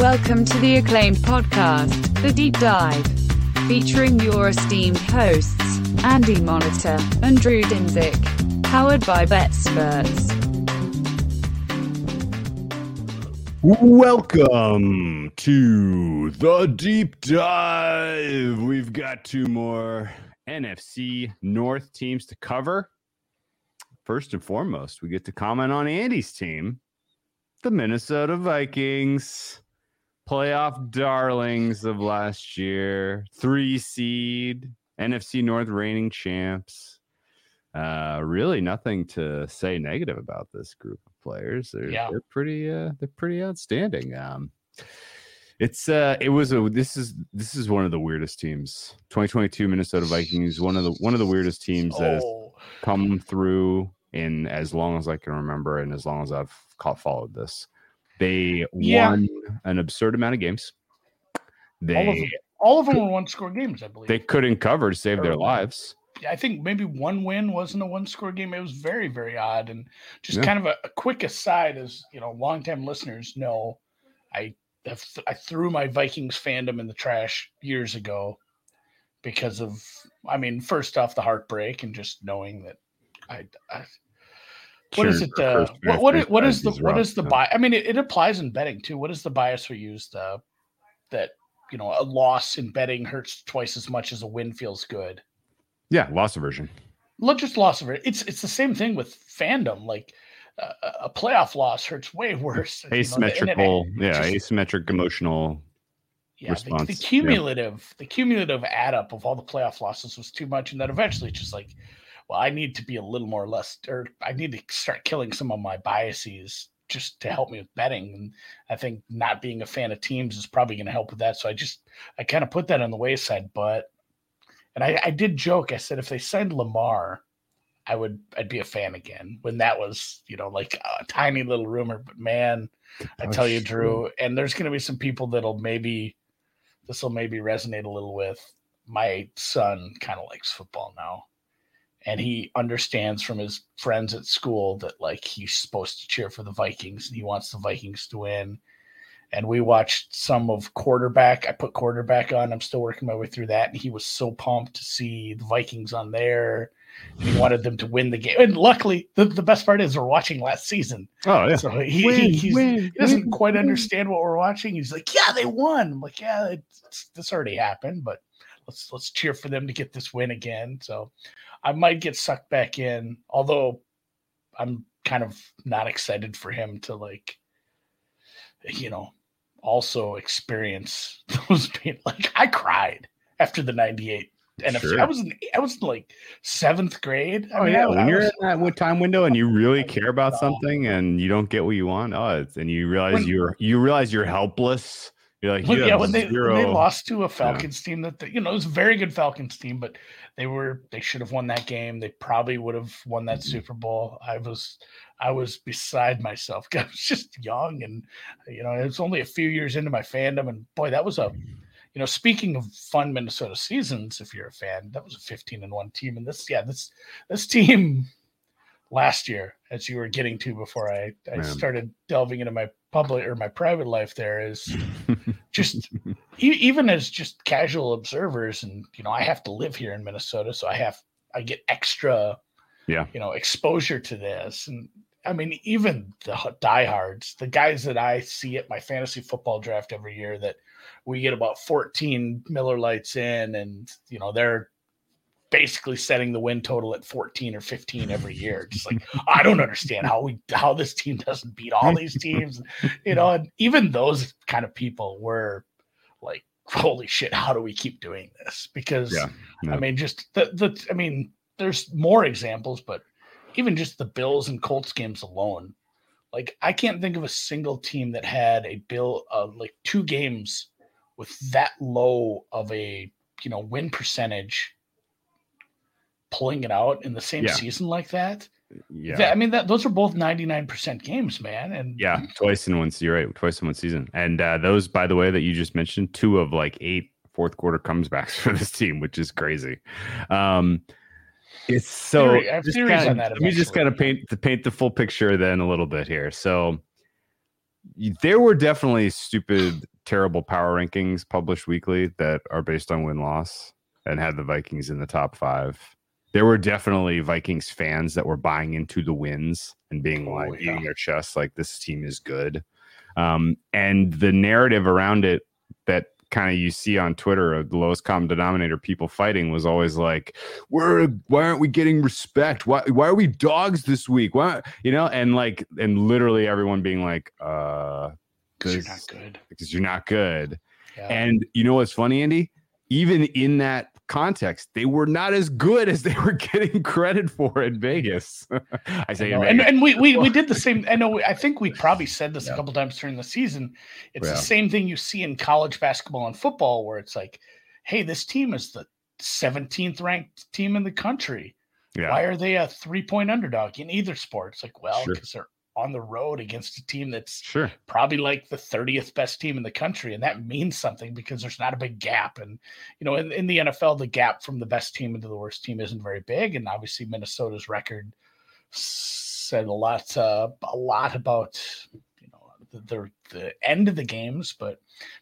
Welcome to the acclaimed podcast, The Deep Dive, featuring your esteemed hosts, Andy Molitor and Drew Dinsick, powered by BetSperts. Welcome to the deep dive. We've got two more NFC North teams to cover. First and foremost, we get to comment on Andy's team, the Minnesota Vikings, playoff darlings of last year, three seed, NFC North reigning champs. Uh, really nothing to say negative about this group players. They're, Yeah. they're pretty uh, they're pretty outstanding. Um, it's uh it was a this is this is one of the weirdest teams. 2022 Minnesota Vikings, one of the one of the weirdest teams that has Oh, come through in as long as I can remember and as long as I've caught followed this. They Yeah. won an absurd amount of games. all of They them, all of them were one score games, I believe. they couldn't cover to save their lives. I think maybe one win wasn't a one score game. It was very, very odd. And just Yeah. kind of a, a quick aside, as you know, longtime listeners know, I I threw my Vikings fandom in the trash years ago because of, I mean, first off the heartbreak and just knowing that I, I what is it? for Uh, what what what is the what is the bias? I mean, it, it applies in betting too. What is the bias we use? The that you know a loss in betting hurts twice as much as a win feels good. Yeah, loss aversion. Look, just loss of it. It's it's the same thing with fandom. Like uh, a playoff loss hurts way worse. you know, Asymmetrical, yeah, just- asymmetric emotional. yeah, the, response, the yeah. cumulative, the cumulative add up of all the playoff losses was too much, and then eventually it's just like, well, I need to be a little more less, or I need to start killing some of my biases just to help me with betting. And I think not being a fan of teams is probably going to help with that. So I just, I kind of put that on the wayside. But, and I, I did joke. I said if they signed Lamar, I would, I'd be a fan again. When that was, you know, like a tiny little rumor. But man, I oh, tell you, Drew, and there's going to be some people that'll maybe this will maybe resonate a little with. My son kind of likes football now, and he understands from his friends at school that like he's supposed to cheer for the Vikings and he wants the Vikings to win. And we watched some of quarterback. I put quarterback on. I'm still working my way through that, and he was so pumped to see the Vikings on there. He wanted them to win the game. And luckily, the, the best part is we're watching last season. Oh yeah, So he, Win, he, he's, win, he doesn't win, quite understand what we're watching. He's like, "Yeah, they won." I'm like, "Yeah, it's, this already happened, but let's let's cheer for them to get this win again." So I might get sucked back in, although I'm kind of not excited for him to like, you know, also experience those pain. Like I cried after the '98 NFC. Sure. I was in I was in like seventh grade. I Oh mean, yeah, when I you're was- in that wi- time window and you really care about something and you don't get what you want, oh, it's, and you realize When- you're you realize you're helpless. You're like, Well, you yeah, when they, when they lost to a Falcons team that you know it was a very good Falcons team, but they were they should have won that game. They probably would have won that Mm-hmm. Super Bowl. I was I was beside myself. I was just young, and you know it's only a few years into my fandom, and boy, that was a you know speaking of fun Minnesota seasons. If you're a fan, that was a 15 and one team, and this yeah this this team last year, as you were getting to before I I Man. started delving into my public or my private life, there is just e- even as just casual observers and you know i have to live here in minnesota so i have i get extra Yeah. you know exposure to this and i mean even the diehards the guys that i see at my fantasy football draft every year that we get about 14 miller lights in and you know they're basically setting the win total at 14 or 15 every year just like i don't understand how we how this team doesn't beat all these teams you know and even those kind of people were like holy shit how do we keep doing this because Yeah, yeah. i mean just the, the i mean there's more examples but even just the bills and colts games alone like i can't think of a single team that had a bill of like two games with that low of a you know win percentage pulling it out in the same Yeah. season like that yeah, Th- I mean, that those are both 99% games, man. And yeah, twice in one. You're right, twice in one season. And uh, those, by the way, that you just mentioned, two of like eight fourth quarter comebacks for this team, which is crazy. Um, it's so. Theory- I have theories kinda- on that Let me just kind of paint to paint the full picture then a little bit here. So there were definitely stupid, terrible power rankings published weekly that are based on win loss and had the Vikings in the top five. There were definitely Vikings fans that were buying into the wins and being Oh, like yeah. eating their chests like this team is good. Um, and the narrative around it kind of you see on Twitter of the lowest common denominator people fighting was always like, "We're why aren't we getting respect? Why why are we dogs this week? Why you know?" And like and literally everyone being like, "Uh, 'Cause you're Because- not good. because you're not good." Yeah. And you know what's funny, Andy? Even in that context, they were not as good as they were getting credit for in Vegas. I I say know. in and, Vegas. and we, we we did the same. I know. I think we probably said this Yeah. a couple times during the season. It's Yeah. the same thing you see in college basketball and football, where it's like, hey, this team is the 17th ranked team in the country. yeah. Why are they a three point underdog in either sport? It's like, well, Sure. because they're on the road against a team that's Sure. probably like the 30th best team in the country and that means something because there's not a big gap and you know in, in the nfl the gap from the best team into the worst team isn't very big and obviously minnesota's record said a lot uh, a lot about the, the end of the games but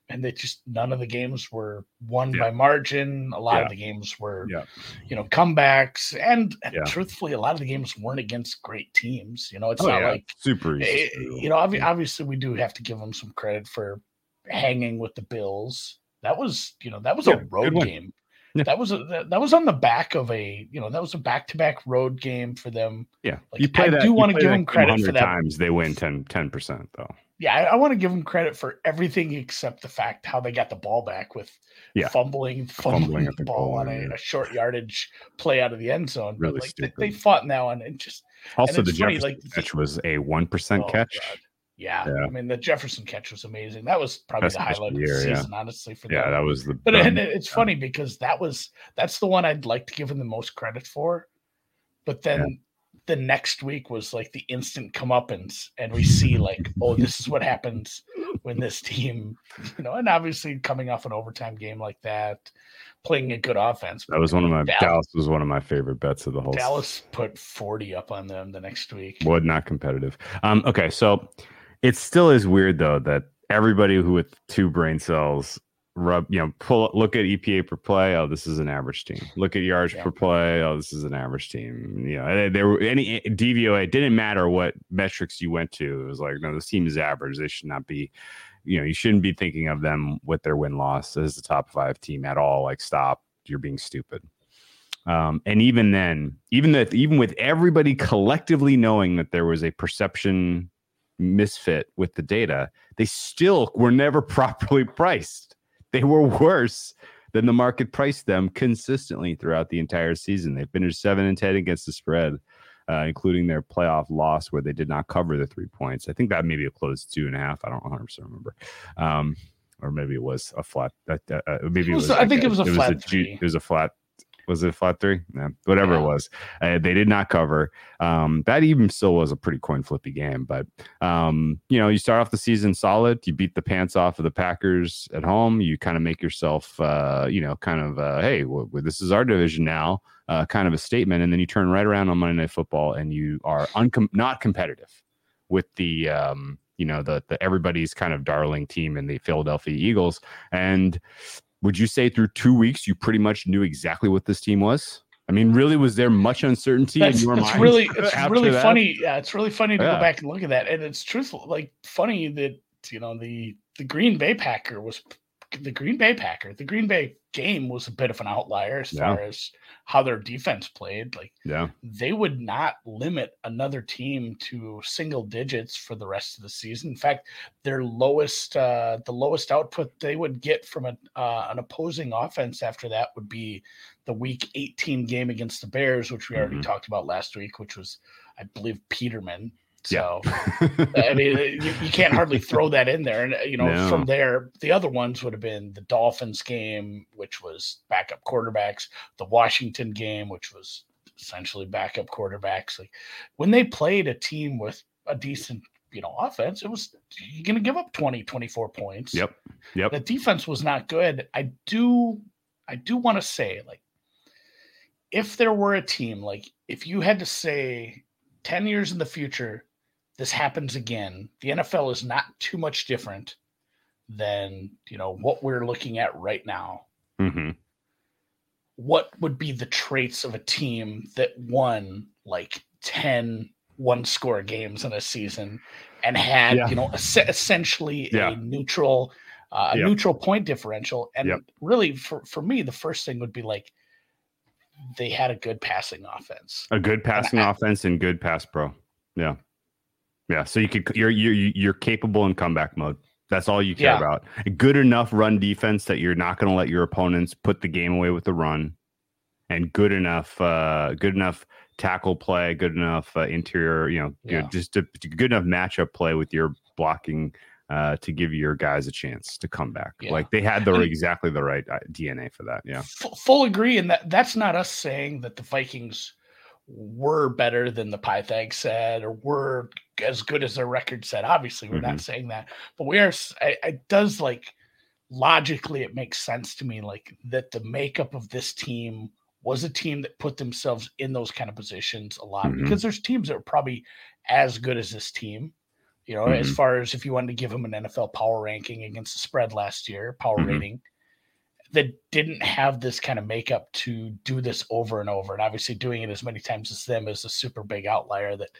and they just none of the games were won Yeah. by margin a lot Yeah. of the games were Yeah. you know comebacks and, and truthfully a lot of the games weren't against great teams you know it's Oh, not like super easy. Eh, you know, obvi- obviously we do have to give them some credit for hanging with the Bills. That was, you know, that was a road game. Yeah. That was a that, was on the back of a, you know, that was a back-to-back road game for them. yeah. like, you play I that, do wanna give them credit for 100 that. times they win 10 percent though. Yeah, I, I want to give them credit for everything except the fact how they got the ball back with Yeah. fumbling, fumbling, Fumbling at the the ball on a, yeah. a short yardage play out of the end zone. But, Really like, they, they fought in that one and just Also, the funny, Jefferson like, catch was a one percent Oh, catch. God. Yeah. Yeah. I mean the Jefferson catch was amazing. That was probably the highlight the of the year, yeah. season, honestly, for Yeah, them. that was the. but um, and it's funny because that was that's the one I'd like to give him the most credit for. But then the next week was like the instant comeuppance, and we see like, oh, this is what happens when this team, you know, and obviously coming off an overtime game like that, playing a good offense. that was one of my Dallas- Dallas was one of my favorite bets of the whole. Dallas put 40 up on them the next week. was not competitive. Um, okay, so it still is weird though that everybody who with two brain cells rub, you know, pull look at EPA per play. Oh, this is an average team. Look at yards Yeah. per play. Oh, this is an average team. You know, there were any DVOA. It didn't matter what metrics you went to. It was like, no, this team is average. They should not be. You know, you shouldn't be thinking of them with their win loss as the top five team at all. Like, stop. You're being stupid. Um, and even then, even that, even with everybody collectively knowing that there was a perception misfit with the data, they still were never properly priced. They were worse than the market priced them consistently throughout the entire season. They finished seven and ten against the spread, uh, including their playoff loss where they did not cover the three points. I think that maybe it closed two and a half. I don't 100 percent remember. Um, or maybe it was a flat. Uh, uh, uh, maybe It it was- was. I think it was a flat ju- three. It was a flat. Was it flat three? Yeah, whatever Yeah. it was. Uh, they did not cover. Um, that even still was a pretty coin flippy game. But um, you know, you start off the season solid. You beat the pants off of the Packers at home. You kind of make yourself, uh, you know, kind of, uh, hey, w- w- this is our division now. Uh, kind of a statement, and then you turn right around on Monday Night Football, and you are uncom- not competitive with the, um, you know, the the everybody's kind of darling team in the Philadelphia Eagles. And would you say through two weeks you pretty much knew exactly what this team was? I mean, really, was there much uncertainty That's, in your mind? really it's really that? funny. Yeah, it's really funny to Yeah. go back and look at that. And it's truthful, like funny that you know the the Green Bay Packer was the Green Bay Packer. The Green Bay game was a bit of an outlier as Yeah. far as how their defense played. Like Yeah, they would not limit another team to single digits for the rest of the season. In fact, their lowest, uh, the lowest output they would get from a, uh, an opposing offense after that would be the Week 18 game against the Bears, which we already Mhm. talked about last week, which was, I believe, Peterman. Yeah. So I mean, you, you can't hardly throw that in there. And uh, you know, No. from there, the other ones would have been the Dolphins game, which was backup quarterbacks, the Washington game, which was essentially backup quarterbacks. Like when they played a team with a decent, you know, offense, it was you're going to give up 20, 24 points. Yep. Yep. The defense was not good. I do, I do want to say, like, if there were a team, like, if you had to say 10 years in the future, this happens again, the NFL is not too much different than, you know, what we're looking at right now. Mm-hmm. What would be the traits of a team that won like 10 one score games in a season and had, Yeah. you know, es- essentially Yeah. a neutral, uh, a Yep. neutral point differential. And Yep. really, for, for me, the first thing would be like, they had a good passing offense. A good passing I- offense and good pass pro. Yeah. Yeah. So you could you're you're you're capable in comeback mode. That's all you care Yeah. about. A good enough run defense that you're not going to let your opponents put the game away with the run, and good enough uh good enough tackle play, good enough uh, interior, you know, Yeah. just a, good enough matchup play with your blocking uh to give your guys a chance to come back. Yeah. Like they had the exactly the right uh, DNA for that. Yeah. F- full agree, and that that's not us saying that the Vikings were better than the Pythag said or were as good as their record said. Obviously, we're Mm-hmm. not saying that, but we are. It does like logically, it makes sense to me, like that the makeup of this team was a team that put themselves in those kind of positions a lot Mhm. because there's teams that are probably as good as this team. You know, as Mhm. far as if you wanted to give them an NFL power ranking against the spread last year, power Mhm. rating, that didn't have this kind of makeup to do this over and over. And obviously, doing it as many times as them is a super big outlier that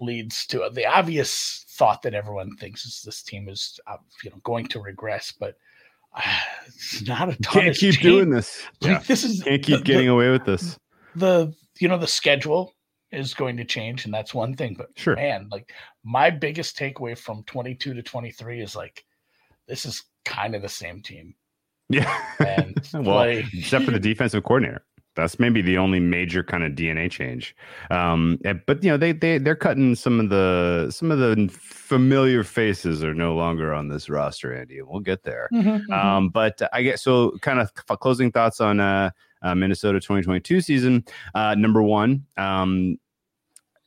leads to the obvious thought that everyone thinks is this team is, uh, you know, going to regress. But uh, it's not a ton. Can't has keep changed. doing this. Like, Yeah. This is Can't keep the- getting away with this. the you know the schedule is going to change and that's one thing but Sure. man like my biggest takeaway from 22 to 23 is like this is kind of the same team Yeah. and well, like except for the defensive coordinator. That's maybe the only major kind of DNA change. Um, and- but you know, they they they're cutting some of the some of the familiar faces are no longer on this roster, Andy. and We'll get there. Mhm, mhm. Um, but I guess so. Kind of closing thoughts on uh, uh, Minnesota 2022 season. Uh, number one, um,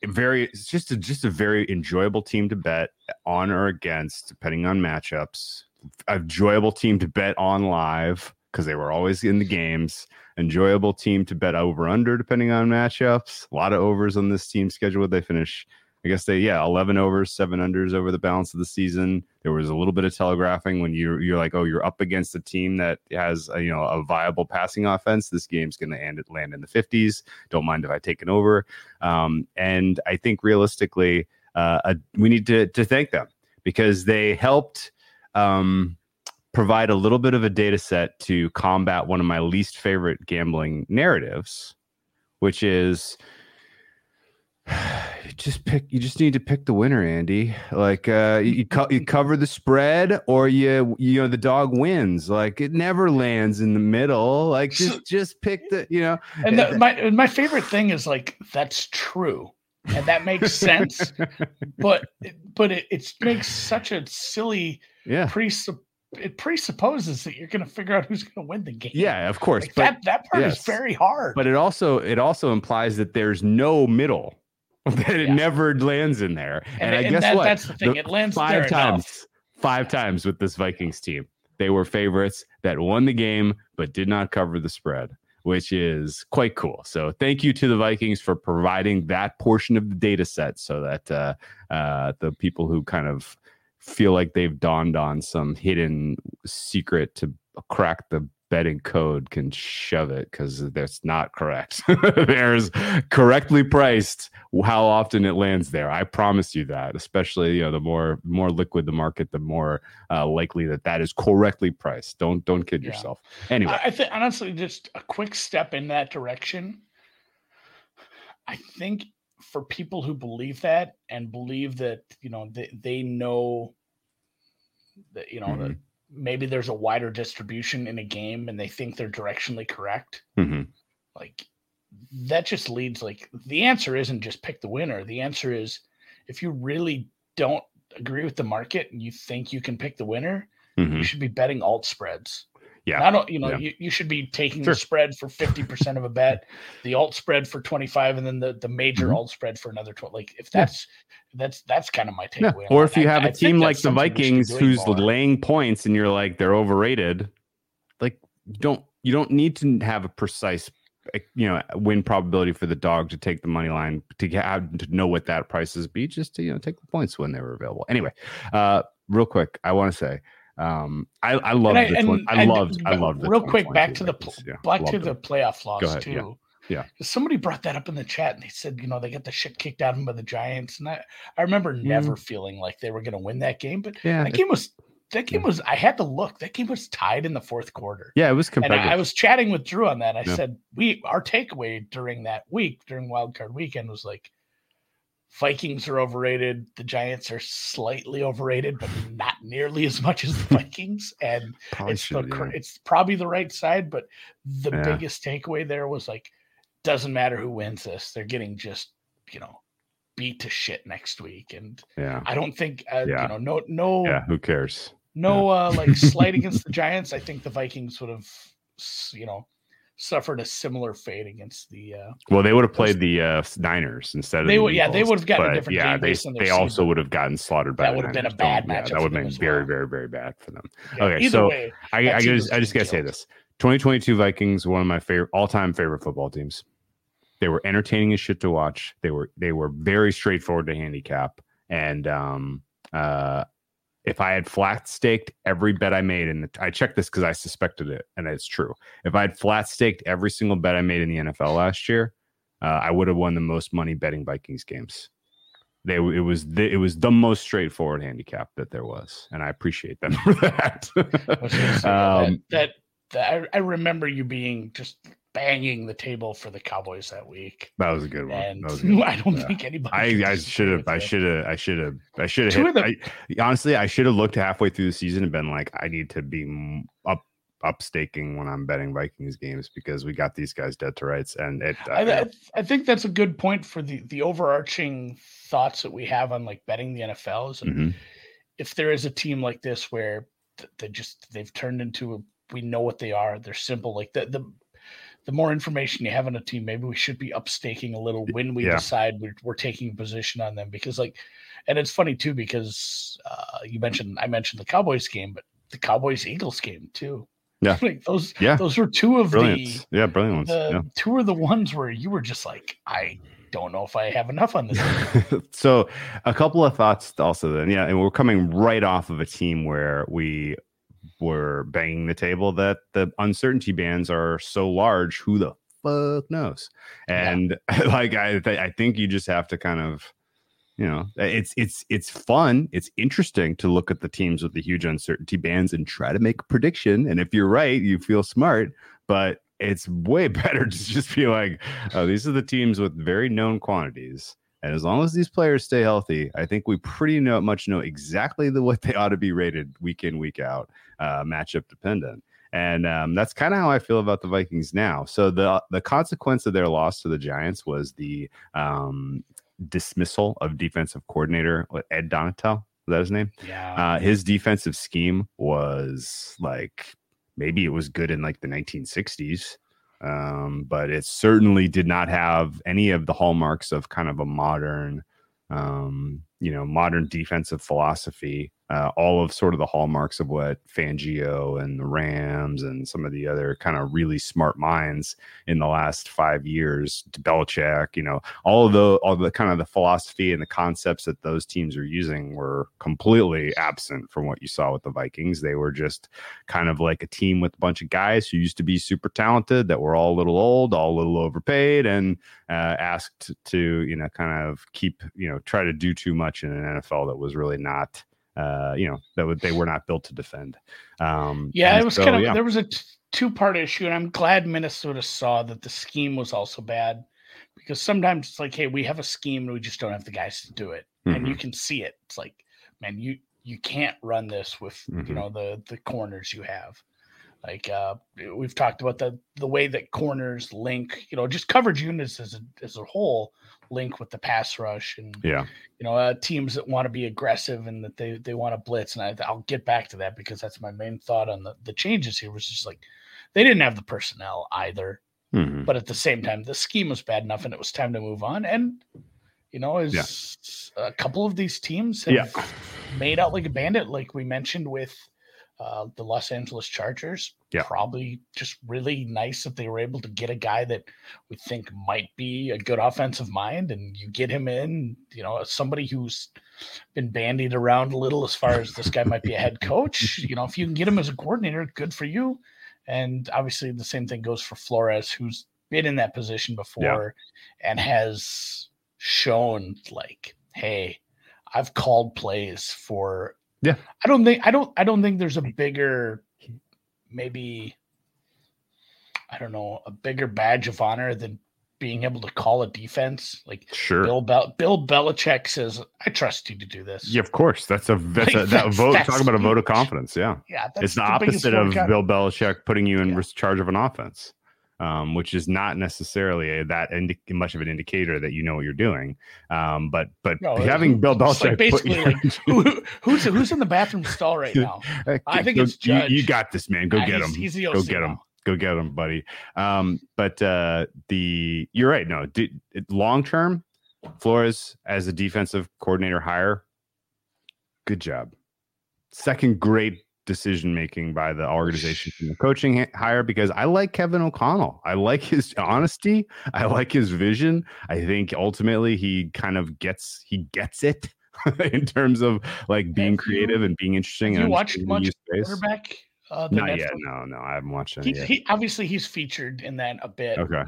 very it's just a just a very enjoyable team to bet on or against, depending on matchups. A enjoyable team to bet on live because they were always in the games. Enjoyable team to bet over under depending on matchups. A lot of overs on this team schedule. They finish I guess they yeah, eleven overs, seven unders over the balance of the season. There was a little bit of telegraphing when you're you're like, oh, you're up against a team that has a, you know a viable passing offense. This game's going to end land in the fifties. Don't mind if I take an over. Um, and I think realistically, uh, uh, we need to to thank them because they helped um, provide a little bit of a data set to combat one of my least favorite gambling narratives, which is just pick you just need to pick the winner andy. Like uh you, co- you cover the spread or you you know the dog wins. Like it never lands in the middle. Like just just pick the you know. And the, my and my favorite thing is like that's true. And that makes sense. But but it, it makes such a silly yeah. Presupp- it presupposes that you're going to figure out who's going to win the game. Yeah of course Like, but that that part yes. is very hard. But it also it also implies that there's no middle that it Yeah. never lands in there. And, i and guess that- what? that's the thing The it lands five there times enough. five times with this vikings team. They were favorites that won the game but did not cover the spread which is quite cool. So thank you to the vikings for providing that portion of the data set so that uh, uh, the people who kind of feel like they've dawned on some hidden secret to crack the betting code can shove it because that's not correct. There's correctly priced how often it lands there. I promise you that. Especially you know the more more liquid the market, the more uh, likely that that is correctly priced. Don't don't kid Yeah. yourself. Anyway, I, I think honestly, just a quick step in that direction. I think for people who believe that and believe that you know they, they know that you know that Mhm. maybe there's a wider distribution in a game and they think they're directionally correct mhm. like that just leads like the answer isn't just pick the winner the answer is if you really don't agree with the market and you think you can pick the winner Mhm. you should be betting alt spreads Yeah. I don't, you know, Yeah. you, you should be taking Sure. the spread for 50% of a bet, the alt spread for 25, and then the, the major Mhm. alt spread for another 12. Like if Yeah. that's, that's, that's kind of my takeaway. on Or that. if you I- have I a team like the something we should be Vikings who's more. laying points and you're like they're overrated, like you don't you don't need to have a precise eh, you know win probability for the dog to take the money line to get out to know what that price is be just to you know take the points when they were available. Anyway, uh real quick, I want to say um I I love And the twen- I, and loved I loved real quick back to the 2022 Vikings. yeah, back to the playoff loss ahead, too. yeah. Yeah. Somebody brought that up in the chat and they said, you know, they got the shit kicked out of them by the Giants. And I, I remember never feeling like they were going to win that game, but yeah that game was, that game was, I had to look, that game was tied in the fourth quarter. yeah it was And competitive. I, I was chatting with Drew on that. I Yeah. said, we, our takeaway during that week, during wild card weekend was like, Vikings are overrated. The Giants are slightly overrated, but not nearly as much as the Vikings. And Probably it's should, cor- yeah. it's probably the right side, but the Yeah. biggest takeaway there was like, doesn't matter who wins this, they're getting just you know beat to shit next week, and yeah. I don't think uh, Yeah. you know no no Yeah, who cares? no uh, like slight against the Giants. I think the Vikings would have you know suffered a similar fate against the uh, Well, they would have played the uh, Niners instead of They the would- yeah, they would have gotten a different yeah, game they, based on their they also would have gotten slaughtered by That would have been a bad Don't- yeah, That would have been very, well. very, very bad for them. yeah, Okay, so way, I, I just, I just gotta say this: 2022 Vikings, one of my favorite, all-time favorite football teams. They were entertaining as shit to watch. They were, they were very straightforward to handicap. And um, uh, if I had flat staked every bet I made, and I checked this because I suspected it, and it's true. If I had flat staked every single bet I made in the NFL last year, uh, I would have won the most money betting Vikings games. They it was the, it was the most straightforward handicap that there was, and I appreciate them for that. I was gonna say, yeah, um, that, that, that I, I remember you being just banging the table for the Cowboys that week, that was a good one. and That was good one. I don't Yeah. think anybody. I, I should have I should have I should have I should have hit honestly I should have looked halfway through the season and been like I need to be up up staking when I'm betting Vikings games because we got these guys dead to rights and it uh, I, I, think that's a good point for the the overarching thoughts that we have on like betting the NFLs. and mhm. if there is a team like this where they just they've turned into a we know what they are they're simple like the the the more information you have on a team maybe we should be upstaking a little when we Yeah. decide we're, we're taking a position on them because like and it's funny too because uh you mentioned i mentioned the cowboys game but the cowboys eagles game too Yeah. like those Yeah. those were two of brilliant yeah brilliant ones the yeah. two of the ones where you were just like i don't know if i have enough on this so a couple of thoughts also then yeah and we're coming right off of a team where we were banging the table that the uncertainty bands are so large who the fuck knows Yeah. and like i th- i think you just have to kind of you know it's it's it's fun it's interesting to look at the teams with the huge uncertainty bands and try to make a prediction and if you're right you feel smart but it's way better to just be like oh these are the teams with very known quantities and as long as these players stay healthy i think we pretty know, much know exactly the what they ought to be rated week in week out uh, matchup dependent and um, that's kind of how I feel about the Vikings now. So the the consequence of their loss to the Giants was the um, dismissal of defensive coordinator Ed Donatell. Is that his name? yeah Uh, his defensive scheme was like maybe it was good in like the 1960s, um, but it certainly did not have any of the hallmarks of kind of a modern, um, you know, modern defensive philosophy. Uh, all of sort of the hallmarks of what Fangio and the Rams and some of the other kind of really smart minds in the last five years, Belichick, you know, all of the all the kind of the philosophy and the concepts that those teams are using were completely absent from what you saw with the Vikings. They were just kind of like a team with a bunch of guys who used to be super talented that were all a little old, all a little overpaid, and uh, asked to you know kind of keep you know try to do too much in an NFL that was really not. Uh, you know that would, they were not built to defend. Um, Yeah, it was so, kind of yeah. there was a t- two part issue, and I'm glad Minnesota saw that the scheme was also bad because sometimes it's like, hey, we have a scheme and we just don't have the guys to do it, and Mm-hmm. you can see it. It's like, man, you you can't run this with you Mhm. know the the corners you have. Like uh, we've talked about the the way that corners link, you know, just coverage units as a as a whole link with the pass rush and Yeah. you know uh, teams that want to be aggressive and that they they want to blitz and I, I'll get back to that because that's my main thought on the the changes here was just like they didn't have the personnel either Mhm. but at the same time the scheme was bad enough and it was time to move on and you know is a couple of these teams have Yeah. made out like a bandit like we mentioned with uh, the Los Angeles Chargers Yeah. probably just really nice if they were able to get a guy that we think might be a good offensive mind and you get him in you know somebody who's been bandied around a little as far as this guy might be a head coach you know if you can get him as a coordinator good for you and obviously the same thing goes for Flores who's been in that position before and has shown like hey I've called plays for Yeah. I don't think I don't I don't think there's a bigger maybe I don't know, a bigger badge of honor than being able to call a defense. Like Sure. Bill Bel- Bill Belichick says, "I trust you to do this." Yeah, of course. That's a that's Like, a that that's- vote. that's Talk about a vote of confidence. Yeah, yeah, that's it's the, biggest opposite of Bill Belichick putting you in Yeah. charge of an offense, um, which is not necessarily a, that indi- much of an indicator that you know what you're doing. Um, but but No, having Bill like Belichick put basically like, who, who's who's in the bathroom stall right now? I think Go- it's you, you got this, man. Go Ah, get him. He's the Go get him. Go get him, buddy. Um, but uh, the you're right. No, long term, Flores as a defensive coordinator hire, good job. Second, great decision making by the organization from the coaching hire because I like Kevin O'Connell. I like his honesty. I like his vision. I think ultimately he kind of gets he gets it in terms of like being Have creative you- and being interesting. Have you and watched much the use space. quarterback? Uh, the Not Netflix- yet. No, no, I haven't watched He, yet. he obviously he's featured in that a bit. Okay.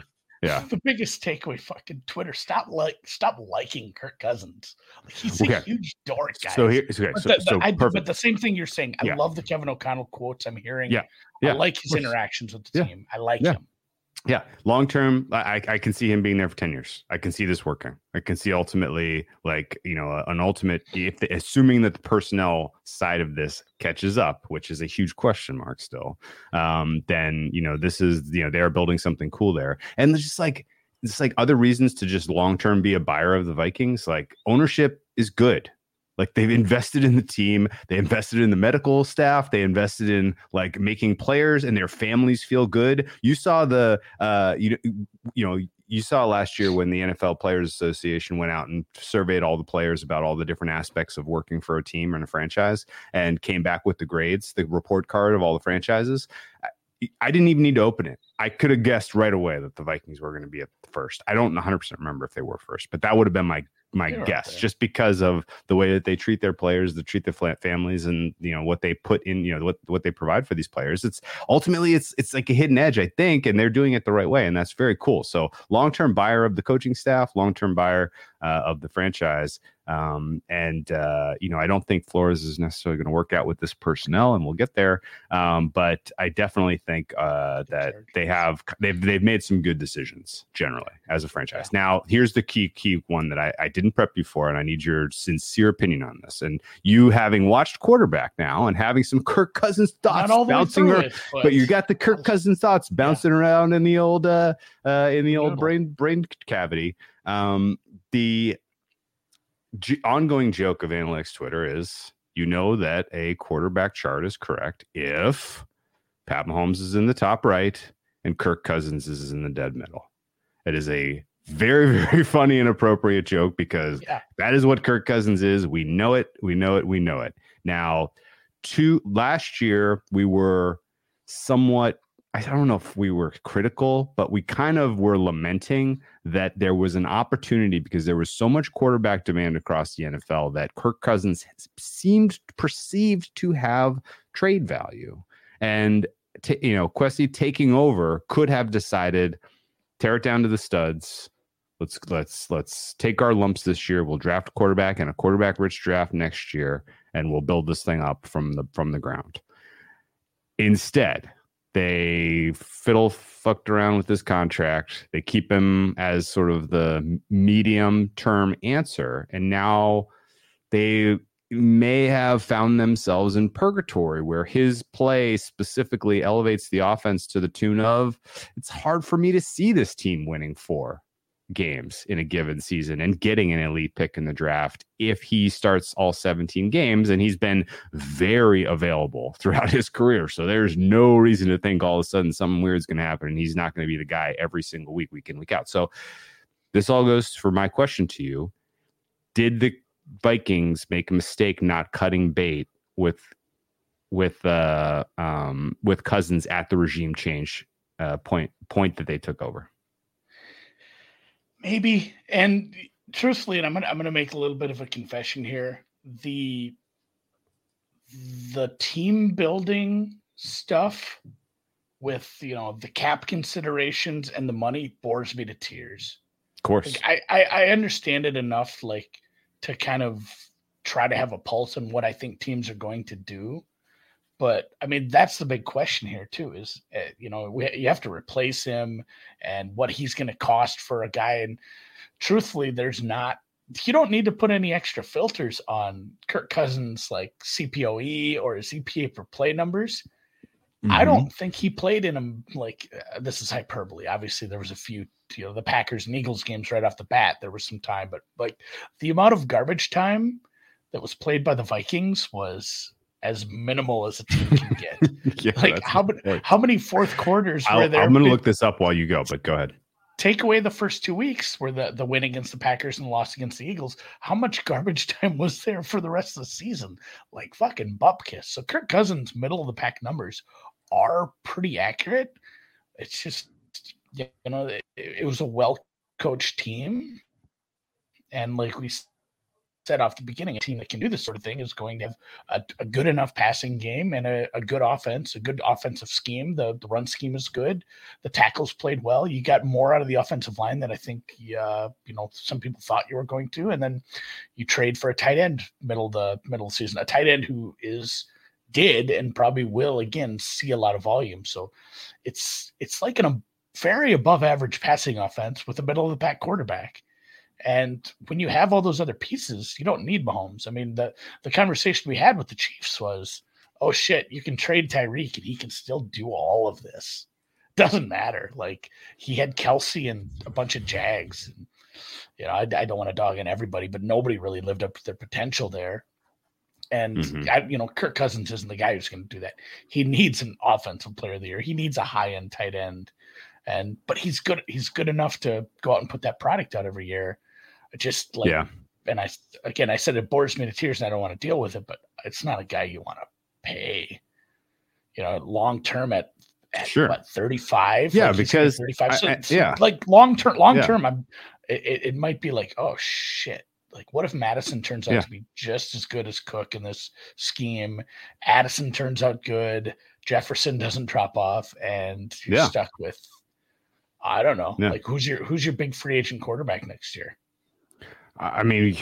Yeah. The biggest takeaway, fucking Twitter. Stop like, stop liking Kirk Cousins. Like, he's Okay. a huge dork, guys. So here, okay, But, so, the, the- so I, but the same thing you're saying. I Yeah. love the Kevin O'Connell quotes I'm hearing. Yeah. Yeah, I like his interactions with the Yeah. team. I like him. Yeah, long term, I, I can see him being there for ten years. I can see this working. I can see ultimately, like you know, an ultimate. If the, assuming that the personnel side of this catches up, which is a huge question mark still, um, then you know this is you know they are building something cool there, and there's just like it's like other reasons to just long term be a buyer of the Vikings. Like ownership is good. Like they've invested in the team, they invested in the medical staff, they invested in like making players and their families feel good. You saw the uh you you know you saw last year when the NFL Players Association went out and surveyed all the players about all the different aspects of working for a team and a franchise and came back with the grades, the report card of all the franchises. I, I didn't even need to open it. I could have guessed right away that the Vikings were going to be at first. I don't 100% remember if they were first, but that would have been my my They were up guess just because of the way that they treat their players, they treat their families and you know what they put in, you know what what they provide for these players. It's ultimately it's it's like a hidden edge, I think, and they're doing it the right way, and that's very cool. So long term buyer of the coaching staff, long term buyer uh, of the franchise, um, and uh, you know I don't think Flores is necessarily going to work out with this personnel, and we'll get there. Um, but I definitely think uh, that they have they've they've made some good decisions generally as a franchise. Now here's the key key one that I, I didn't prep you for, and I need your sincere opinion on this. And you having watched quarterback now and having some Kirk Cousins thoughts Not all the way bouncing around, it, but you got the Kirk Cousins thoughts bouncing around in the old uh, uh in the old brain brain cavity. Um, the j- ongoing joke of analytics Twitter is you know that a quarterback chart is correct if Pat Mahomes is in the top right and Kirk Cousins is in the dead middle. It is a very very funny and appropriate joke because Yeah. that is what Kirk Cousins is. We know it. We know it. We know it. Now, two last year we were somewhat I don't know if we were critical, but we kind of were lamenting that there was an opportunity because there was so much quarterback demand across the NFL that Kirk Cousins seemed perceived to have trade value. And t- you know, Kwesi taking over could have decided tear it down to the studs. Let's let's let's take our lumps this year. We'll draft a quarterback and a quarterback rich draft next year, and we'll build this thing up from the from the ground. Instead, they fiddle fucked around with this contract. They keep him as sort of the medium term answer, and now they may have found themselves in purgatory where his play specifically elevates the offense to the tune of it's hard for me to see this team winning four games in a given season and getting an elite pick in the draft if he starts all 17 games and he's been very available throughout his career. So there's no reason to think all of a sudden something weird is going to happen and he's not going to be the guy every single week week in week out. So this all goes for my question to you. Did the Vikings make a mistake not cutting bait with with uh um with Cousins at the regime change uh point point that they took over. Maybe. And truthfully, and I'm gonna I'm gonna make a little bit of a confession here. The the team building stuff with you know the cap considerations and the money bores me to tears. Of course. Like, I, I I understand it enough like to kind of try to have a pulse on what I think teams are going to do. But I mean, that's the big question here too. Is uh, you know we, you have to replace him and what he's going to cost for a guy. And truthfully, there's not. You don't need to put any extra filters on Kirk Cousins like CPOE or his EPA per play numbers. Mm-hmm. I don't think he played in them like uh, this is hyperbole. Obviously, there was a few you know the Packers and Eagles games right off the bat. There was some time, but like the amount of garbage time that was played by the Vikings was as minimal as a team can get. yeah, like how many how many fourth quarters I'll, were there? I'm going to look this up while you go, but go ahead. Take away the first two weeks where the, the win against the Packers and the loss against the Eagles. How much garbage time was there for the rest of the season? Like fucking bupkis. So Kirk Cousins' middle of the pack numbers are pretty accurate. It's just you know, it, it was a well coached team. And like we said off the beginning, a team that can do this sort of thing is going to have a, a good enough passing game and a, a, good offense, a good offensive scheme. The, the run scheme is good. The tackles played well. You got more out of the offensive line than I think uh, you know some people thought you were going to. And then you trade for a tight end middle of the middle of the season, a tight end who is did and probably will again see a lot of volume. So it's it's like an a very above average passing offense with a middle of the pack quarterback. And when you have all those other pieces, you don't need Mahomes. I mean, the the conversation we had with the Chiefs was, oh shit, you can trade Tyreek and he can still do all of this. Doesn't matter. Like he had Kelce and a bunch of Jags. And, you know, I, I don't want to dog in everybody, but nobody really lived up to their potential there. And mm-hmm. I, you know, Kirk Cousins isn't the guy who's going to do that. He needs an offensive player of the year. He needs a high end tight end and but he's good. He's good enough to go out and put that product out every year. Just like yeah. And I again, I said it bores me to tears, and I don't want to deal with it. But it's not a guy you want to pay. You know, long term at, at sure what, 35 yeah like because 35 so, I, yeah like long term long term yeah. i'm it, it might be like oh shit like what if madison turns out yeah. to be just as good as Cook in this scheme? Addison turns out good. Jefferson doesn't drop off, and you're yeah. stuck with I don't know. Like who's your who's your big free agent quarterback next year? I mean,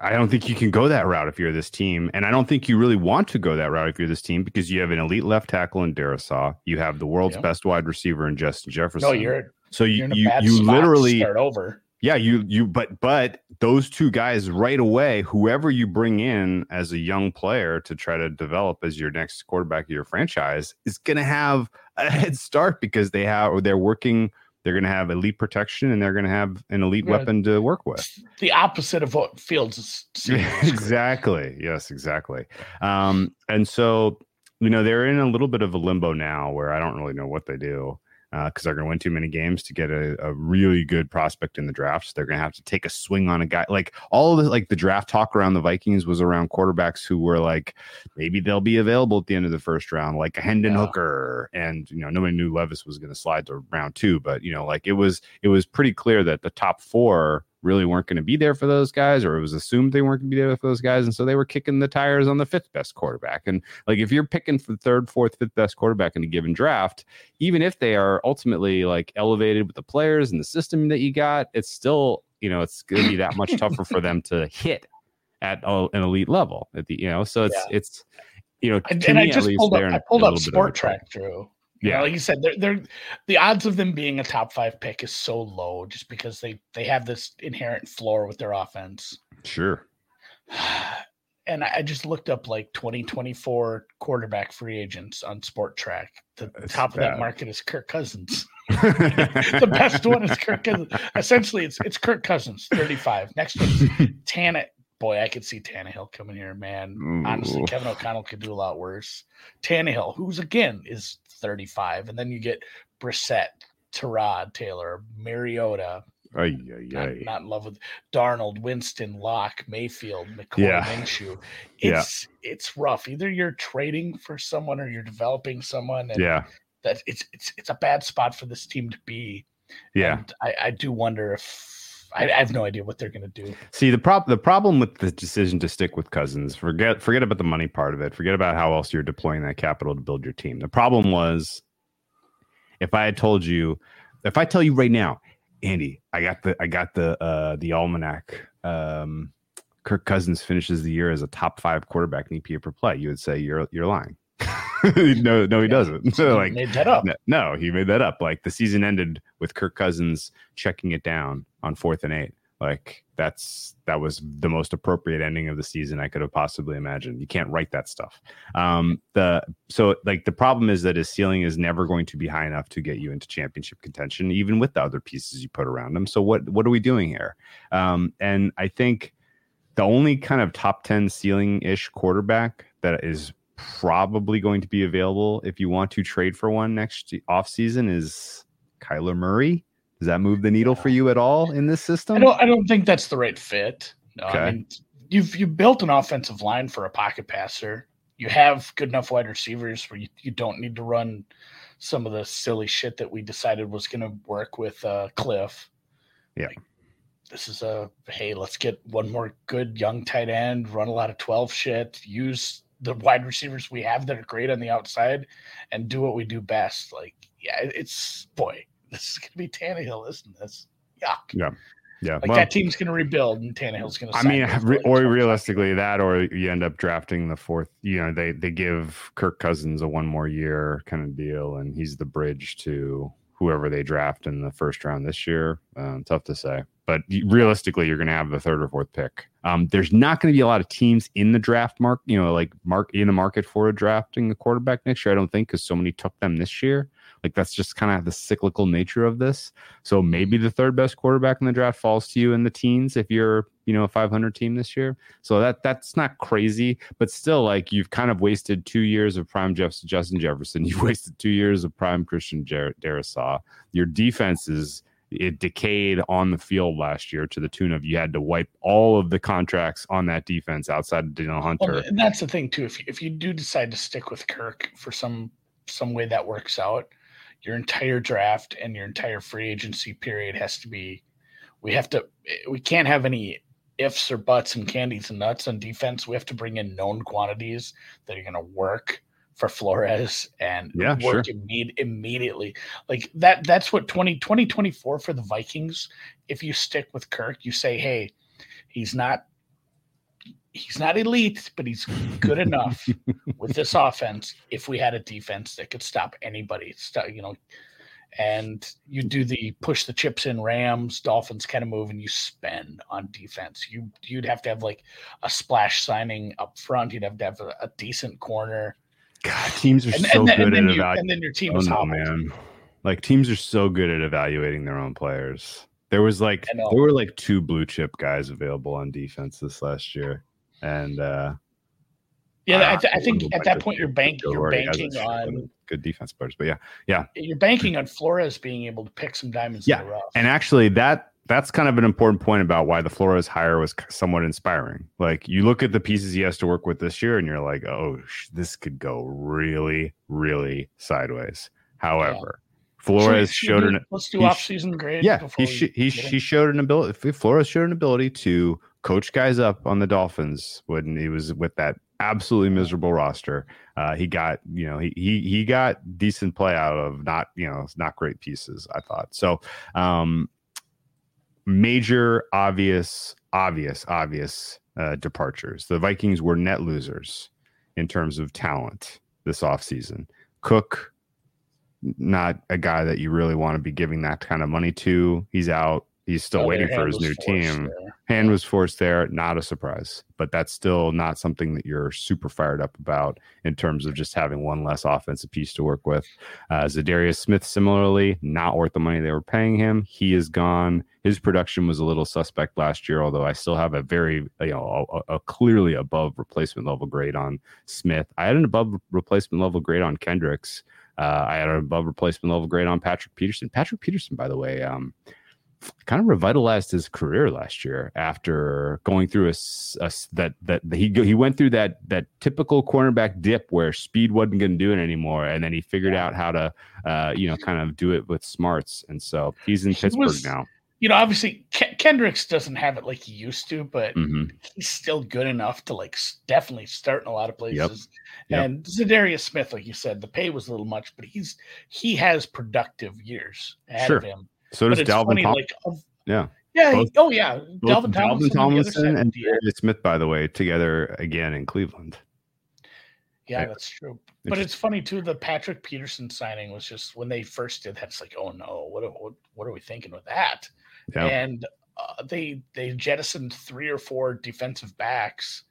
I don't think you can go that route if you're this team, and I don't think you really want to go that route if you're this team because you have an elite left tackle in Darrisaw, you have the world's yep. best wide receiver in Justin Jefferson. No, you're so you you, you literally start over. Yeah, you you but but those two guys right away, whoever you bring in as a young player to try to develop as your next quarterback of your franchise is going to have a head start because they have or they're working they're going to have elite protection and they're going to have an elite yeah. weapon to work with. The opposite of what Fields is. exactly. Yes, exactly. Um, and so, you know, they're in a little bit of a limbo now where I don't really know what they do because uh, they're going to win too many games to get a, a, really good prospect in the draft. So they're going to have to take a swing on a guy. Like all of the like the draft talk around the Vikings was around quarterbacks who were like maybe they'll be available at the end of the first round, like a Hendon yeah. Hooker, and you know nobody knew Levis was going to slide to round two, but you know like it was it was pretty clear that the top four really weren't going to be there for those guys, or it was assumed they weren't going to be there for those guys, and so they were kicking the tires on the fifth best quarterback. And like if you're picking for third, fourth, fifth best quarterback in a given draft, even if they are ultimately like elevated with the players and the system that you got, it's still you know it's going to be that much tougher for them to hit at a, an elite level. At the you know, so it's yeah. it's you know, and, and I just pulled up, I pulled up Spotrac, Drew. Yeah, know, like you said, they're they're the odds of them being a top five pick is so low just because they they have this inherent floor with their offense. Sure. and I just looked up like 2024 quarterback free agents on Spotrac. The That's top of that market is Kirk Cousins. the best one is Kirk Cousins. Essentially, it's it's Kirk Cousins, 35. Next one's Tana. Boy, I could see Tannehill coming here, man. Honestly, Kevin O'Connell could do a lot worse. Tannehill, who's again is 35, and then you get Brissett, Tyrod, Taylor, Mariota, not, not in love with Darnold, Winston, Lock, Mayfield, McCoy, Yeah. Minshew. Yeah. It's it's rough. Either you're trading for someone or you're developing someone, and yeah, that it's it's it's a bad spot for this team to be. yeah. And I, I do wonder if I, I have no idea what they're going to do. See the prop the problem with the decision to stick with Cousins. Forget forget about the money part of it. Forget about how else you're deploying that capital to build your team. The problem was if I had told you, if I tell you right now, Andy, I got the I got the uh the almanac. Um, Kirk Cousins finishes the year as a top five quarterback in EPA per play. You would say you're you're lying. no, no, he doesn't. So like made that up. no, no, he made that up. Like the season ended with Kirk Cousins checking it down on fourth and eight. Like that's that was the most appropriate ending of the season I could have possibly imagined. You can't write that stuff. Um, the so like the problem is that his ceiling is never going to be high enough to get you into championship contention, even with the other pieces you put around him. So what what are we doing here? Um, and I think the only kind of top ten ceiling ish quarterback that is probably going to be available if you want to trade for one next off season is Kyler Murray. Does that move the needle for you at all in this system? I don't I don't think that's the right fit. No, Okay. I mean you've you built an offensive line for a pocket passer. You have good enough wide receivers where you, you don't need to run some of the silly shit that we decided was going to work with uh, Kliff. Yeah. Like, this is a hey, let's get one more good young tight end, run a lot of 12 shit, use the wide receivers we have that are great on the outside and do what we do best. Like, yeah, it's boy, this is gonna be Tannehill, isn't this? Yuck. Yeah. Yeah, like well, that team's going to rebuild, and Tannehill's going to. I mean, re- or realistically, that, or you end up drafting the fourth. You know, they they give Kirk Cousins a one more year kind of deal, and he's the bridge to whoever they draft in the first round this year. Um, tough to say, but realistically, you're going to have the third or fourth pick. Um, there's not going to be a lot of teams in the draft mark. You know, like mark in the market for drafting a quarterback next year. I don't think because so many took them this year. Like that's just kind of the cyclical nature of this. So maybe the third best quarterback in the draft falls to you in the teens if you're, you know, a 500 team this year. So that that's not crazy, but still, like you've kind of wasted two years of prime Jeff, Justin Jefferson. You've wasted two years of prime Christian Jar- Darrisaw. Your defense is it decayed on the field last year to the tune of you had to wipe all of the contracts on that defense outside of Danielle Hunter. Well, and that's the thing too. If you, if you do decide to stick with Kirk for some some way that works out, your entire draft and your entire free agency period has to be. We have to. We can't have any ifs or buts and candies and nuts on defense. We have to bring in known quantities that are going to work for Flores and Yeah, work imme- immediately. Like that. That's what 20, 2024 for the Vikings. If you stick with Kirk, you say, "Hey, he's not he's not elite, but he's good enough with this offense. If we had a defense that could stop anybody, stop, you know, and you do the push the chips in Rams, Dolphins kind of move, and you spend on defense. You you'd have to have like a splash signing up front. You'd have to have a, a decent corner, God, teams are and, so and, then, good at evaluating. and then your team was Oh hobbled. man! Like teams are so good at evaluating their own players. There was like there were like two blue chip guys available on defense this last year, and uh Yeah, I, th- I think at that point you're banking you're already has a banking on good defense players. But yeah, yeah, you're banking on Flores being able to pick some diamonds Yeah, in the rough. and actually that that's kind of an important point about why the Flores hire was somewhat inspiring. Like you look at the pieces he has to work with this year, and you're like, oh, sh- this could go really, really sideways. However, Flores Should we- should showed an let's do he off season grade. yeah before he sh- he, sh- he showed an ability flores showed an ability to coach guys up on the dolphins when he was with that absolutely miserable roster uh, he got you know he, he he got decent play out of not you know not great pieces i thought so um major obvious obvious obvious uh, departures the vikings were net losers in terms of talent this offseason cook not a guy that you really want to be giving that kind of money to. He's out. he's still Oh, waiting for his new team. there. Hand was forced there, not a surprise, but that's still not something that you're super fired up about in terms of just having one less offensive piece to work with. Uh, Za'Darius Smith, similarly, not worth the money they were paying him. He is gone. His production was a little suspect last year, although I still have a very, you know, a, a clearly above replacement level grade on Smith. I had an above replacement level grade on Kendricks. Uh, I had an above replacement level grade on Patrick Peterson. Patrick Peterson, by the way, um, kind of revitalized his career last year after going through a that that he he went through that that typical cornerback dip where speed wasn't going to do it anymore, and then he figured out how to uh, you know kind of do it with smarts, and so he's in He Pittsburgh was- now. You know, obviously Ke- Kendricks doesn't have it like he used to, but hmm he's still good enough to like definitely start in a lot of places. Yep. And Za'Darius Smith, like you said, the pay was a little much, but he's he has productive years ahead Sure. of him. So does Dalvin funny, Tom- like of- yeah. yeah, Both- oh yeah, Dalvin Tomlinson, Dalvin on the other Tomlinson and the deal. Darius Smith, by the way, together again in Cleveland. Yeah, Yeah. that's true. But it's funny too. The Patrick Peterson signing was just when they first did that. It's like, oh no, what what, what are we thinking with that? Yeah. And uh, they they jettisoned three or four defensive backs,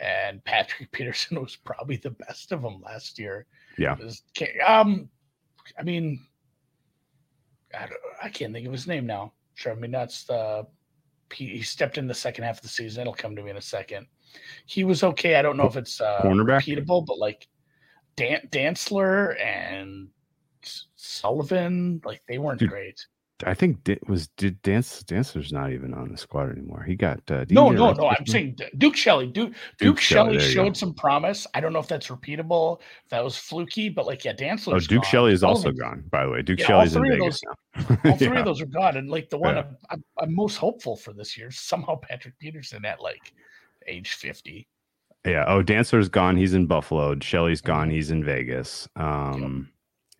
and Patrick Peterson was probably the best of them last year. Yeah. Was- um, I mean, I, I can't think of his name now. Sure, I mean that's the he, he stepped in the second half of the season. It'll come to me in a second. He was okay. I don't know if it's uh, Cornerback? repeatable, but like Dan- Dantzler and Sullivan, like they weren't Dude, great. I think di- was did dance Dantzler's not even on the squad anymore. He got uh, No, no, no. I'm saying Duke Shelley. Duke, Duke, Duke Shelley, Shelley there you go. showed some promise. I don't know if that's repeatable, if that was fluky, but like yeah, Dantzler. Oh, Duke Shelley is also gone, by the way. Duke Yeah, Shelley's in Vegas those- now. All three Yeah. of those are gone, and like the one Yeah. I'm, I'm, I'm most hopeful for this year somehow Patrick Peterson at like age 50. Yeah. Oh, Dantzler's gone. He's in Buffalo. Shelley's Mm-hmm. gone. He's in Vegas. Um,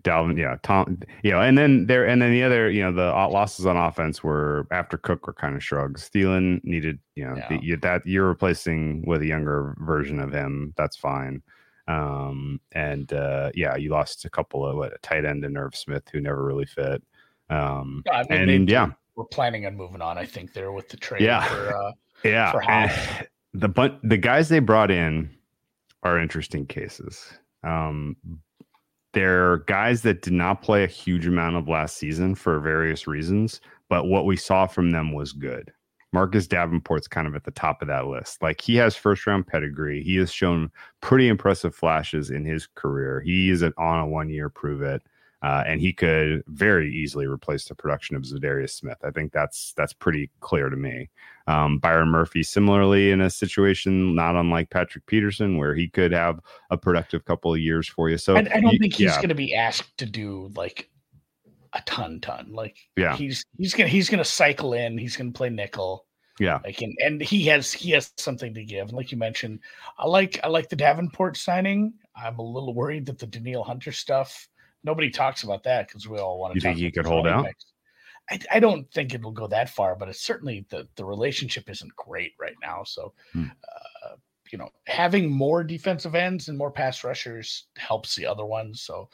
Dalvin, yeah, Tom, you know, and then there, and then the other, you know, the losses on offense were after Cook were kind of shrugs. Thielen needed, you know, Yeah. the, you, that you're replacing with a younger version of him. That's fine. Um, and uh, yeah, you lost a couple of what a tight end and Irv Smith who never really fit. Um, I mean, and yeah, we're planning on moving on. I think there with the trade. Yeah. For, uh, Yeah, for the but the guys they brought in are interesting cases. Um, they're guys that did not play a huge amount of last season for various reasons, but what we saw from them was good. Marcus Davenport's kind of at the top of that list. Like he has first round pedigree. He has shown pretty impressive flashes in his career. He is on a one year prove it. Uh, and he could very easily replace the production of Za'Darius Smith. I think that's that's pretty clear to me. Um, Byron Murphy, similarly, in a situation not unlike Patrick Peterson, where he could have a productive couple of years for you. So I, I don't you- think he's yeah, going to be asked to do like a ton, ton. Like Yeah. he's he's gonna he's gonna cycle in. He's gonna play nickel. yeah, Like and, and he has he has something to give. And like you mentioned, I like I like the Davenport signing. I'm a little worried that the Danielle Hunter stuff. Nobody talks about that because we all want to. You think he could hold out? I, I don't think it'll go that far, but it's certainly the the relationship isn't great right now. So, Hmm. uh, you know, having more defensive ends and more pass rushers helps the other ones. So,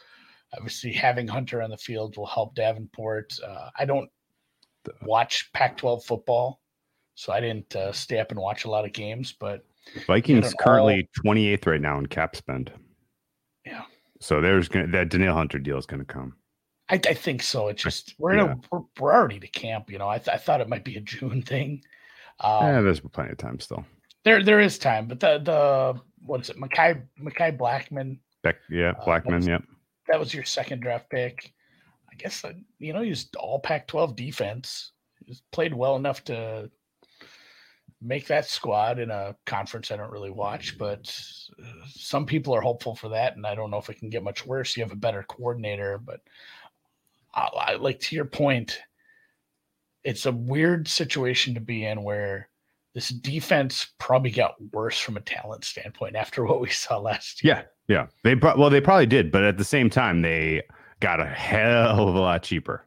obviously, having Hunter on the field will help Davenport. Uh, I don't watch Pac-12 football, so I didn't uh, stay up and watch a lot of games. But Vikings currently 28th right now in cap spend. Yeah. So there's gonna that Danielle Hunter deal is going to come. I, I think so. It's just we're in a, we're, we're already to camp. You know, I, th- I thought it might be a June thing. Um, yeah, there's plenty of time still. There there is time, but the the what's it, Mekhi Mekhi Blackmon? Beck, yeah, Uh, Blackmon, that's- yep. That was your second draft pick. I guess uh, you know he's all Pac-12 defense. He's played well enough to make that squad in a conference I don't really watch, but uh, some people are hopeful for that, and I don't know if it can get much worse. You have a better coordinator, but I, like to your point. It's a weird situation to be in where this defense probably got worse from a talent standpoint after what we saw last year. Yeah, yeah. They pro- well, they probably did, but at the same time, they got a hell of a lot cheaper.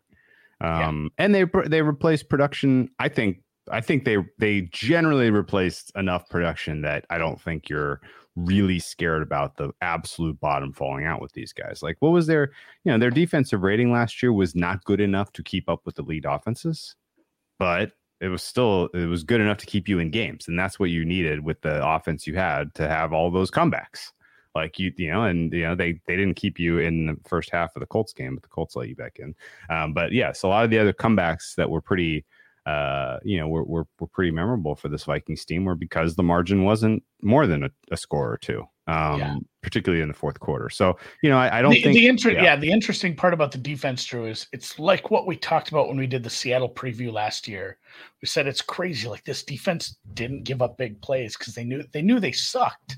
Um, and they they replaced production. I think I think they they generally replaced enough production that I don't think you're really scared about the absolute bottom falling out with these guys. Like, what was their you know their defensive rating last year was not good enough to keep up with the lead offenses. but it was still it was good enough to keep you in games, and that's what you needed with the offense you had to have all those comebacks. Like you, you know, and you know they they didn't keep you in the first half of the Colts game, but the Colts let you back in. Um, but yes, a lot of the other comebacks that were pretty uh, you know, were, were, were pretty memorable for this Vikings team were because the margin wasn't more than a, a score or two, um, yeah. particularly in the fourth quarter. So, you know, I, I don't the, think the inter- yeah. yeah. the interesting part about the defense, Drew, is it's like what we talked about when we did the Seattle preview last year. We said it's crazy. Like this defense didn't give up big plays because they knew they knew they sucked.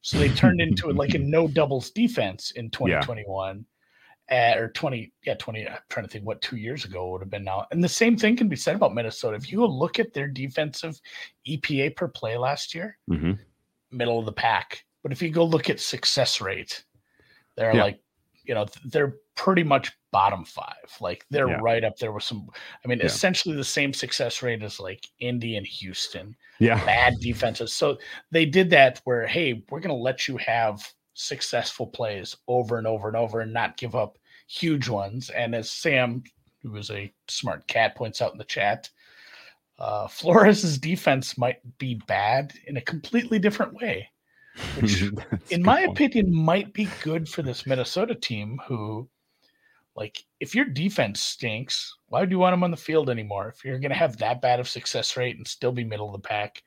So they turned into like a no doubles defense in 2021. Yeah or 20, yeah, 20. I'm trying to think what two years ago would have been now. And the same thing can be said about Minnesota. If you look at their defensive EPA per play last year, mm-hmm. middle of the pack. But if you go look at success rate, they're yeah. like, you know, they're pretty much bottom five. Like they're yeah. right up there with some, I mean, yeah. essentially the same success rate as like Indy and Houston. Yeah. Bad defenses. So they did that where, hey, we're going to let you have successful plays over and over and over and not give up huge ones. And as Sam, who is a smart cat, points out in the chat, uh, Flores' defense might be bad in a completely different way, which, in my opinion, might be good for this Minnesota team. Who, like, if your defense stinks, why do you want them on the field anymore? If you're going to have that bad of success rate and still be middle of the pack,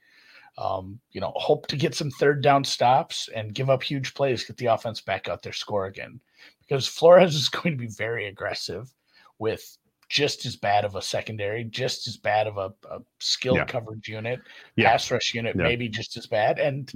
um, you know, hope to get some third down stops and give up huge plays, get the offense back out there, score again. Because Flores is going to be very aggressive with just as bad of a secondary, just as bad of a, a skilled yeah. coverage unit, yeah. pass rush unit, yeah. maybe just as bad. And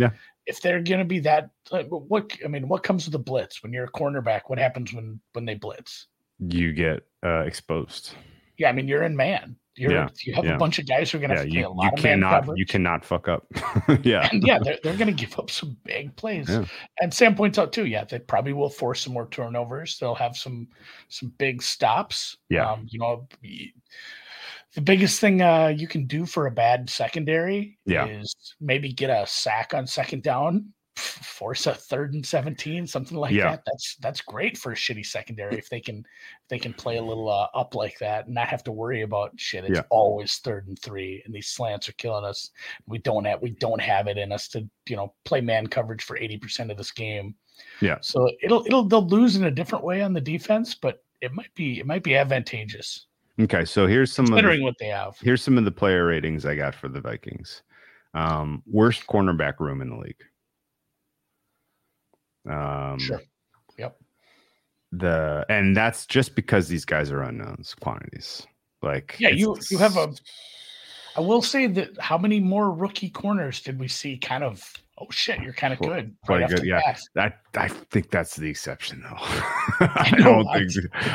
if they're going to be that, like, what I mean, what comes with a blitz when you're a cornerback? What happens when when they blitz? You get uh, exposed. Yeah, I mean, you're in man. You're, yeah, you have yeah. a bunch of guys who are going to yeah, play you, a lot you of cannot, man You cannot fuck up. yeah. And yeah, they're, they're going to give up some big plays. Yeah. And Sam points out too, yeah, they probably will force some more turnovers. They'll have some some big stops. Yeah. Um, you know, the biggest thing uh, you can do for a bad secondary yeah. is maybe get a sack on second down force a third and 17 something like yeah. that that's that's great for a shitty secondary if they can if they can play a little uh, up like that and not have to worry about shit it's yeah. always third and three and these slants are killing us. We don't have we don't have it in us to you know play man coverage for 80% of this game. Yeah. So it'll it'll they'll lose in a different way on the defense but it might be it might be advantageous. Okay so here's some considering of the, what they have. here's some of the player ratings i got for the vikings. Um worst cornerback room in the league um, sure. Yep. The and that's just because these guys are unknowns quantities. Like yeah, you you have a. I will say that how many more rookie corners did we see? Kind of. Oh shit, you're kind of good. Quite right good, yeah. That I think that's the exception, though. I, I don't think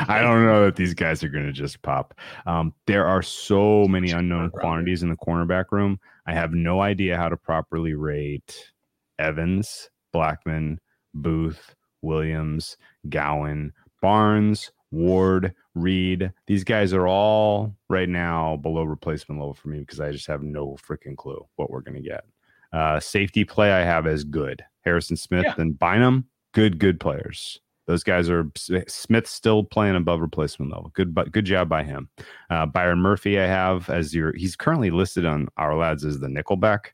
I don't know that these guys are going to just pop. Um, there are so many unknown quantities in the cornerback room. I have no idea how to properly rate Evans, Blackmon, Booth, Williams, Gowan, Barnes, Ward, Reed. These guys are all right now below replacement level for me because I just have no freaking clue what we're going to get. Uh, safety play I have as good. Harrison Smith yeah. and Bynum, good, good players. Those guys are Smith still playing above replacement level. Good, but good job by him. Uh, Byron Murphy, I have as your. He's currently listed on Ourlads as the nickelback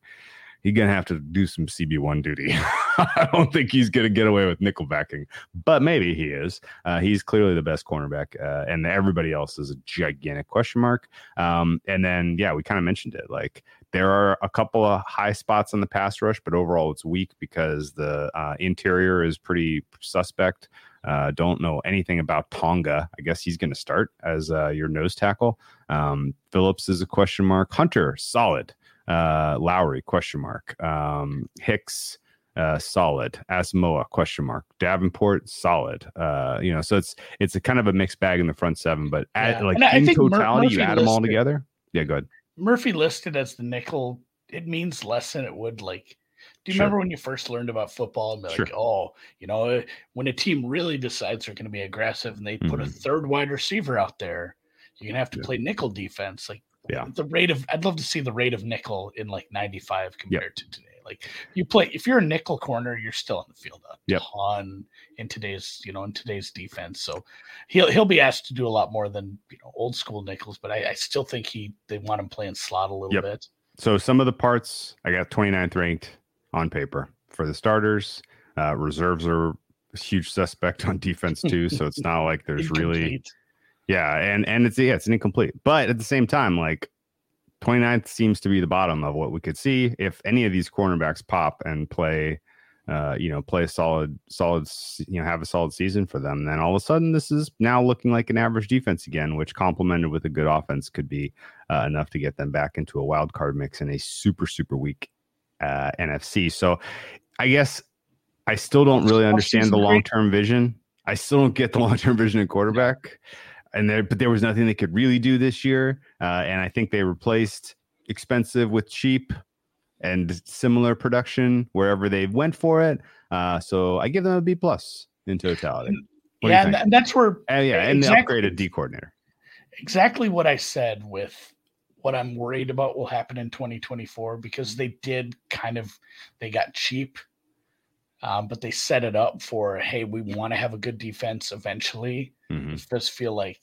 he's gonna have to do some CB1 duty. I don't think he's gonna get away with nickel backing, but maybe he is. Uh, he's clearly the best cornerback, uh, and everybody else is a gigantic question mark. Um, and then, yeah, we kind of mentioned it. Like there are a couple of high spots on the pass rush, but overall it's weak because the uh, interior is pretty suspect. Uh, don't know anything about Tonga. I guess he's going to start as uh, your nose tackle. Um, Phillips is a question mark. Hunter, solid. Uh, Lowry question mark. Um, Hicks uh, solid. Asamoah question mark. Davenport solid. Uh, you know, so it's it's a kind of a mixed bag in the front seven, but at, like in totality, Mur- you add them all together. Yeah, go ahead. Murphy listed as the nickel. It means less than it would like. Do you sure. remember when you first learned about football and like, sure. oh, you know, when a team really decides they're going to be aggressive and they mm-hmm. put a mm-hmm. third wide receiver out there, you're gonna have to yeah. play nickel defense. Like yeah the rate of i'd love to see the rate of nickel in like 95 compared yep. to today Like you play if you're a nickel corner, you're still in the field a Yep. ton in today's you know in today's defense. So he'll he'll be asked to do a lot more than you know old school nickels, but I, I still think he they want him playing slot a little Yep. bit. So some of the parts I got 29th ranked on paper for the starters. Uh, reserves are a huge suspect on defense too. So it's not like there's really yeah, and and it's yeah, it's an incomplete. But at the same time, like 29th seems to be the bottom of what we could see. If any of these cornerbacks pop and play, uh, you know, play a solid, solid, you know, have a solid season for them, then all of a sudden this is now looking like an average defense again, which complemented with a good offense could be uh, enough to get them back into a wild card mix in a super, super weak uh, NFC. So I guess I still don't really understand the long term vision. I still don't get the long term vision in quarterback and there but there was nothing they could really do this year uh, and i think they replaced expensive with cheap and similar production wherever they went for it uh, so i give them a b plus in totality What yeah, and, that's where Uh, yeah and exactly. the upgraded d coordinator exactly what I said with what I'm worried about will happen in 2024 because they did kind of they got cheap, um, but they set it up for hey, we want to have a good defense eventually. Mhm. It does feel like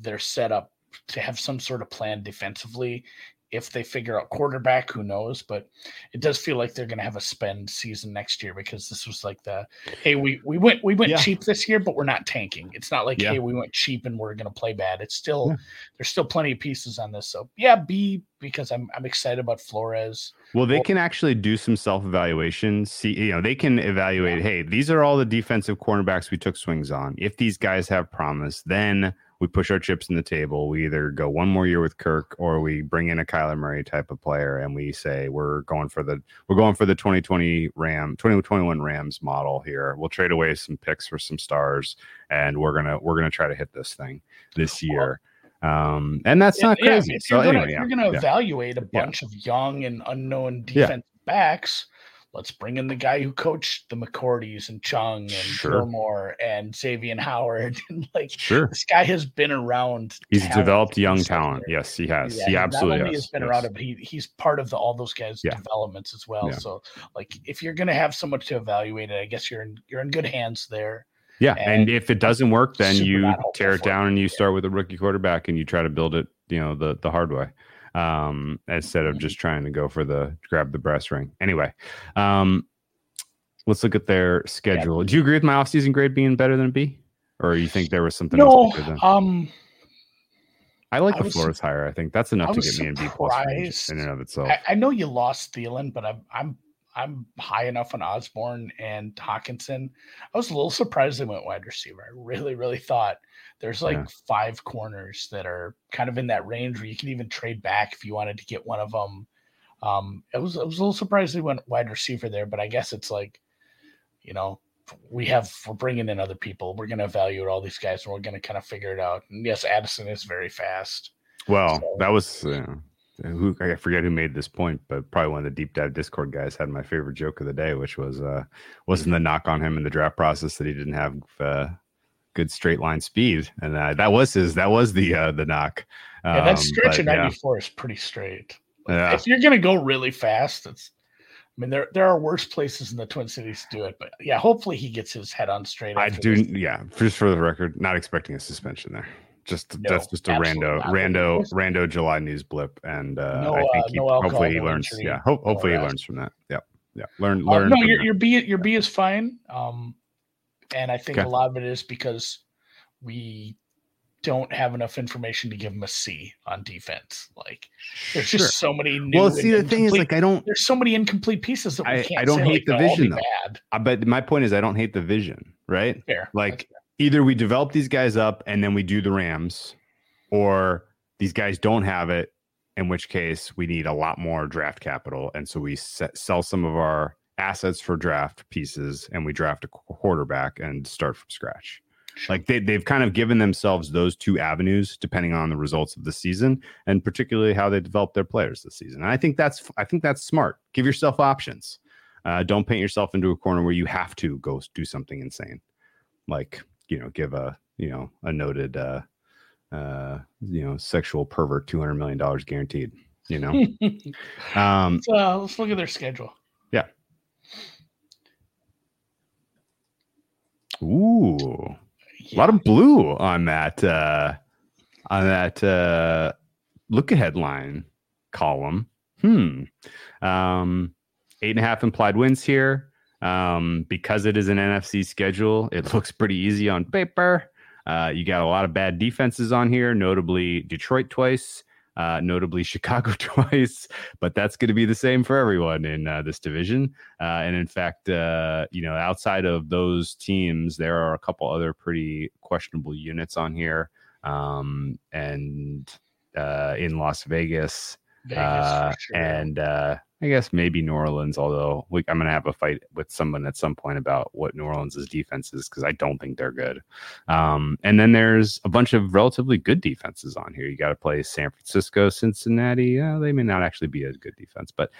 they're set up to have some sort of plan defensively. If they figure out quarterback, who knows? But it does feel like they're going to have a spend season next year because this was like the hey, we we went we went Yeah. cheap this year, but we're not tanking. It's not like Yeah. hey, we went cheap and we're going to play bad. It's still Yeah. there's still plenty of pieces on this. So yeah, B because I'm I'm excited about Flores. well they can actually do some self-evaluation see you know they can evaluate hey these are all the defensive cornerbacks we took swings on if these guys have promise then we push our chips in the table. We either go one more year with Kirk or we bring in a Kyler Murray type of player and we say we're going for the we're going for the 2020 Ram 2021 Rams model here. We'll trade away some picks for some stars and we're going to we're to try to hit this thing this year. Um and that's not Yeah, crazy. if so gonna, anyway, yeah, you're going to evaluate a bunch of young and unknown defense backs, let's bring in the guy who coached the McCourties and Chung and Sure. Gilmore and Xavier Howard. And like Sure. this guy has been around. He's developed young talent. there. Yes, he has. Yeah, he absolutely has. has been Yes. around but he, he's part of the, all those guys' Yeah. developments as well. Yeah. So, like, if you're going to have someone to evaluate it, I guess you're in you're in good hands there. Yeah, and, and if it doesn't work, then you tear it. down and you start with a rookie quarterback and you try to build it, you know, the the hard way, um, instead of just trying to go for the grab the brass ring. Anyway, um, let's look at their schedule. Do you agree with my offseason grade being better than a B, or you think there was something No, um, I like I the Flores hire. I think that's enough I to get me in B plus in and of itself. I, I know you lost Thielen, but I'm I'm I'm high enough on Osborn and Hockenson. I was a little surprised they went wide receiver. I really, really thought there's like Yeah. five corners that are kind of in that range where you can even trade back if you wanted to get one of them. Um, I was I was a little surprised they went wide receiver there, but I guess it's like, you know, we have we're bringing in other people. We're going to evaluate all these guys, and we're going to kind of figure it out. And yes, Addison is very fast. Well, So- that was uh, who I forget who made this point, but probably one of the deep dive Discord guys had my favorite joke of the day, which was uh wasn't the knock on him in the draft process that he didn't have uh, good straight line speed, and uh, that was his that was the uh, the knock. Yeah, that Um, stretch of yeah, 94 is pretty straight. Yeah. If you're gonna go really fast, it's I mean there there are worse places in the Twin Cities to do it, but yeah, hopefully he gets his head on straight. I do, this. yeah. Just for the record, not expecting a suspension there. Just No, that's just a rando, not. rando, rando July news blip, and uh, No, I think uh, he, no hopefully he learns. injury, Yeah, ho- hopefully he learns from that. Yeah, yeah. Learn, Uh, learn. no, your your B your B is fine. Um, and I think Okay. a lot of it is because we don't have enough information to give him a C on defense. Like there's Sure. just so many new. Well, see, the thing is, like, I don't. there's so many incomplete pieces that we I- can't. I don't say, hate like, the they'll all be vision, though. Bad. I but my point is, I don't hate the vision, right? Fair. Like either we develop these guys up and then we do the Rams, or these guys don't have it, in which case we need a lot more draft capital, and so we set, sell some of our assets for draft pieces and we draft a quarterback and start from scratch. Like they, they've kind of given themselves those two avenues depending on the results of the season and particularly how they develop their players this season. And I think that's I think that's smart. Give yourself options. Uh, don't paint yourself into a corner where you have to go do something insane, like you know, give a you know a noted uh, uh, you know sexual pervert two hundred million dollars guaranteed. You know, um, Let's, uh, let's look at their schedule. yeah. Ooh, a lot of blue on that uh, on that uh, look ahead line column. Hmm. Um, eight and a half implied wins here. Um, because it is an NFC schedule, it looks pretty easy on paper. Uh, you got a lot of bad defenses on here, notably Detroit twice, uh, notably Chicago twice, but that's going to be the same for everyone in uh, this division. Uh, and in fact, uh, you know, outside of those teams, there are a couple other pretty questionable units on here. Um, and uh, in Las Vegas, Vegas sure. and I guess maybe New Orleans, although we, I'm going to have a fight with someone at some point about what New Orleans' defense is because I don't think they're good. Um, and then there's a bunch of relatively good defenses on here. You got to play San Francisco, Cincinnati. they may not actually be a good defense, but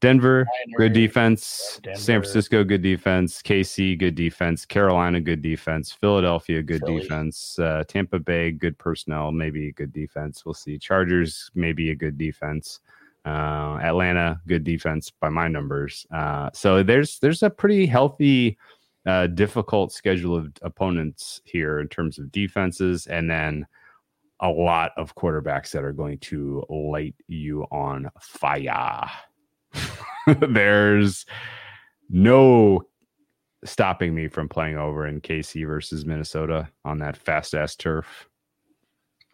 Denver, good defense. Denver. San Francisco, good defense. KC, good defense. Carolina, good defense. Philadelphia, good Philly. defense. Uh, Tampa Bay, good personnel, maybe a good defense. We'll see. Chargers, maybe a good defense. Uh, Atlanta, good defense by my numbers. Uh, so there's there's a pretty healthy, uh, difficult schedule of opponents here in terms of defenses, and then a lot of quarterbacks that are going to light you on fire. there's no stopping me from playing over in KC versus Minnesota on that fast ass turf.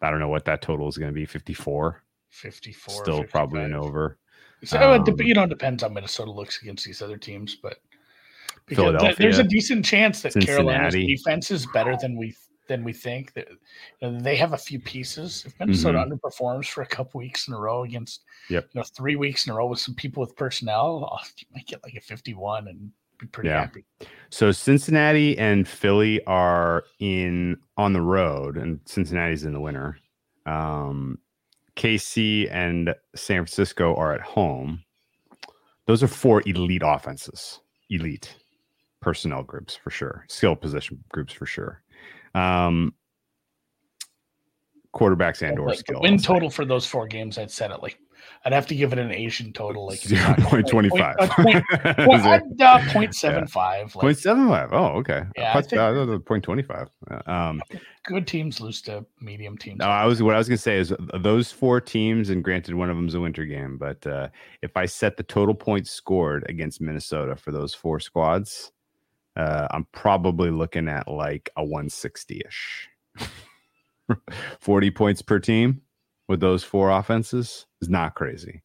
I don't know what that total is going to be 54. 54. Still 55. probably an over. So um, you know, it depends how Minnesota looks against these other teams, but Philadelphia, there's a decent chance that Cincinnati. Carolina's defense is better than we than we think. That they have a few pieces. If Minnesota mm-hmm. underperforms for a couple weeks in a row against, yep. you know, three weeks in a row with some people with personnel, oh, you might get like a 51 and be pretty yeah. happy. So Cincinnati and Philly are in on the road, and Cincinnati's in the winter. Um, KC and San Francisco are at home. Those are four elite offenses, elite personnel groups for sure, skill position groups for sure. Um, quarterbacks and or skill. win total for those four games, I'd set it like I'd have to give it an Asian total, like zero point twenty five. Uh, point, uh, seven five. Like, point seven five. Oh, okay. Yeah, I think, uh, point twenty five. Um, good teams lose to medium teams. No, I was what I was gonna say is those four teams, and granted, one of them's a winter game, but uh, if I set the total points scored against Minnesota for those four squads, uh, I'm probably looking at like a one sixty ish. 40 points per team with those four offenses is not crazy.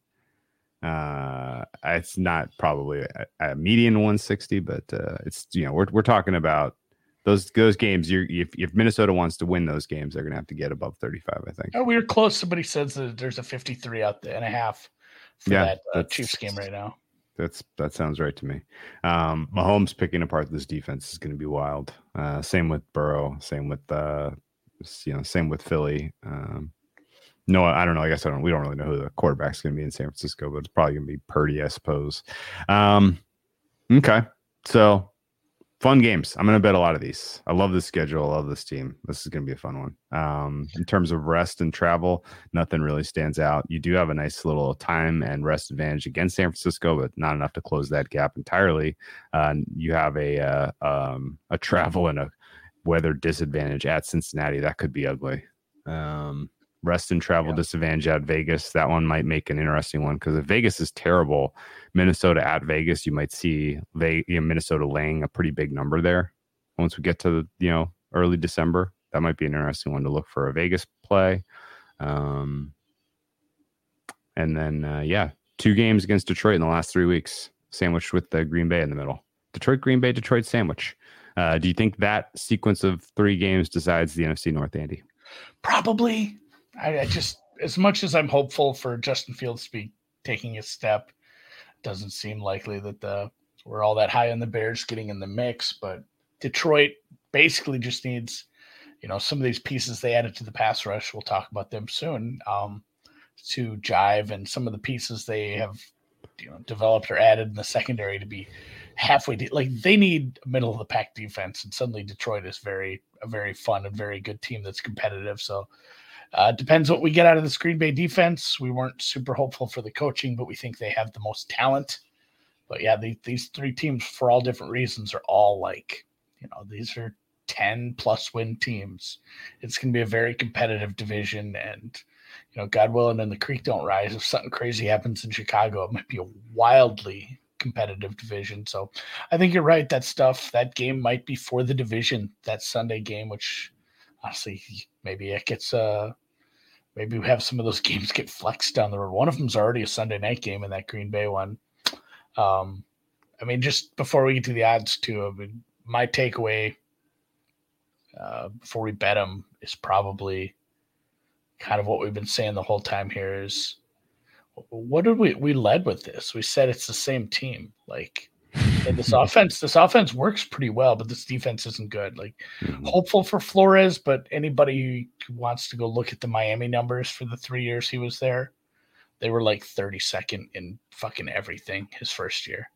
Uh, it's not probably a, a median 160, but uh, it's you know we're we're talking about those those games. You if if Minnesota wants to win those games, they're gonna have to get above 35. I think. Oh, we were close. Somebody says that there's a 53 out there and a half for yeah, that uh, Chiefs game right now. That's that sounds right to me. Um, Mahomes picking apart this defense is going to be wild. Uh, same with Burrow. Same with uh, you know, same with Philly. Um, no, I don't know. I guess I don't. We don't really know who the quarterback's going to be in San Francisco, but it's probably going to be Purdy, I suppose. Um, okay, so fun games. I'm going to bet a lot of these. I love this schedule. I love this team. This is going to be a fun one. Um, in terms of rest and travel, nothing really stands out. You do have a nice little time and rest advantage against San Francisco, but not enough to close that gap entirely. Uh, you have a uh, um, a travel and a weather disadvantage at Cincinnati. That could be ugly. Um, rest and travel yeah. disadvantage at Vegas. That one might make an interesting one because if Vegas is terrible, Minnesota at Vegas, you might see they you know, Minnesota laying a pretty big number there. Once we get to the you know early December, that might be an interesting one to look for a Vegas play. Um, and then uh, yeah, two games against Detroit in the last three weeks, sandwiched with the Green Bay in the middle. Detroit, Green Bay, Detroit sandwich. Uh, do you think that sequence of three games decides the NFC North, Andy? Probably. I, I, just, as much as I'm hopeful for Justin Fields to be taking a step, doesn't seem likely that the we're all that high on the Bears getting in the mix. But Detroit basically just needs, you know, some of these pieces they added to the pass rush. We'll talk about them soon. Um, to jive and some of the pieces they have, you know, developed or added in the secondary to be halfway de- like they need middle of the pack defense and suddenly detroit is very a very fun and very good team that's competitive so uh, depends what we get out of the Green Bay defense. We weren't super hopeful for the coaching, but we think they have the most talent. But yeah, the, these three teams, for all different reasons, are all like You know, these are 10 plus win teams. It's going to be a very competitive division. And, you know, God willing, and the creek don't rise. If something crazy happens in Chicago, it might be a wildly competitive division. So I think you're right. That stuff, that game might be for the division, that Sunday game, which honestly, maybe it gets, uh, maybe we have some of those games get flexed down the road. One of them's already a Sunday night game in that Green Bay one. Um, I mean, just before we get to the odds, too, I mean, my takeaway uh, before we bet them is probably kind of what we've been saying the whole time here is what did we we led with this? We said it's the same team. Like and this offense, this offense works pretty well, but this defense isn't good. Like mm-hmm. hopeful for Flores, but anybody who wants to go look at the Miami numbers for the three years he was there, they were like 32nd in fucking everything his first year.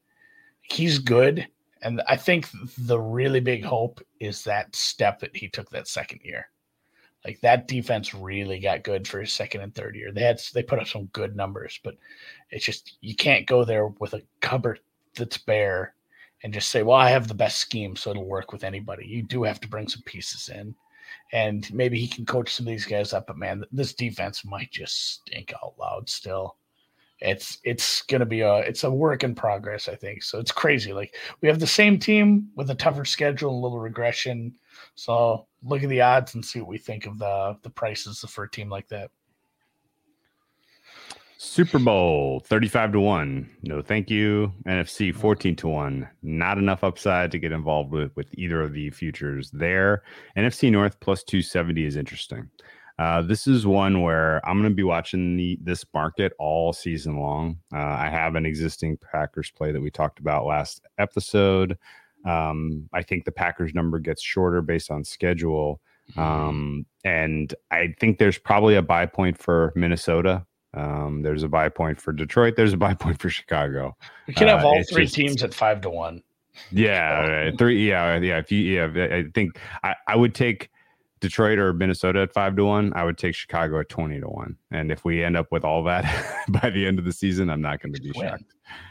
He's good. And I think the really big hope is that step that he took that second year. Like that defense really got good for his second and third year. They had they put up some good numbers, but it's just you can't go there with a cupboard that's bare and just say, "Well, I have the best scheme, so it'll work with anybody." You do have to bring some pieces in, and maybe he can coach some of these guys up. But man, this defense might just stink out loud still it's it's going to be a it's a work in progress i think so it's crazy like we have the same team with a tougher schedule and a little regression so look at the odds and see what we think of the the prices for a team like that super bowl 35 to 1 no thank you nfc 14 to 1 not enough upside to get involved with with either of the futures there nfc north plus 270 is interesting uh, this is one where I'm going to be watching the, this market all season long. Uh, I have an existing Packers play that we talked about last episode. Um, I think the Packers number gets shorter based on schedule. Mm-hmm. Um, and I think there's probably a buy point for Minnesota. Um, there's a buy point for Detroit. There's a buy point for Chicago. We can have uh, all three just, teams at five to one. Yeah, three. Yeah, yeah. If you, yeah, I think I, I would take Detroit or Minnesota at five to one, I would take Chicago at 20 to one. And if we end up with all that by the end of the season, I'm not going to be shocked.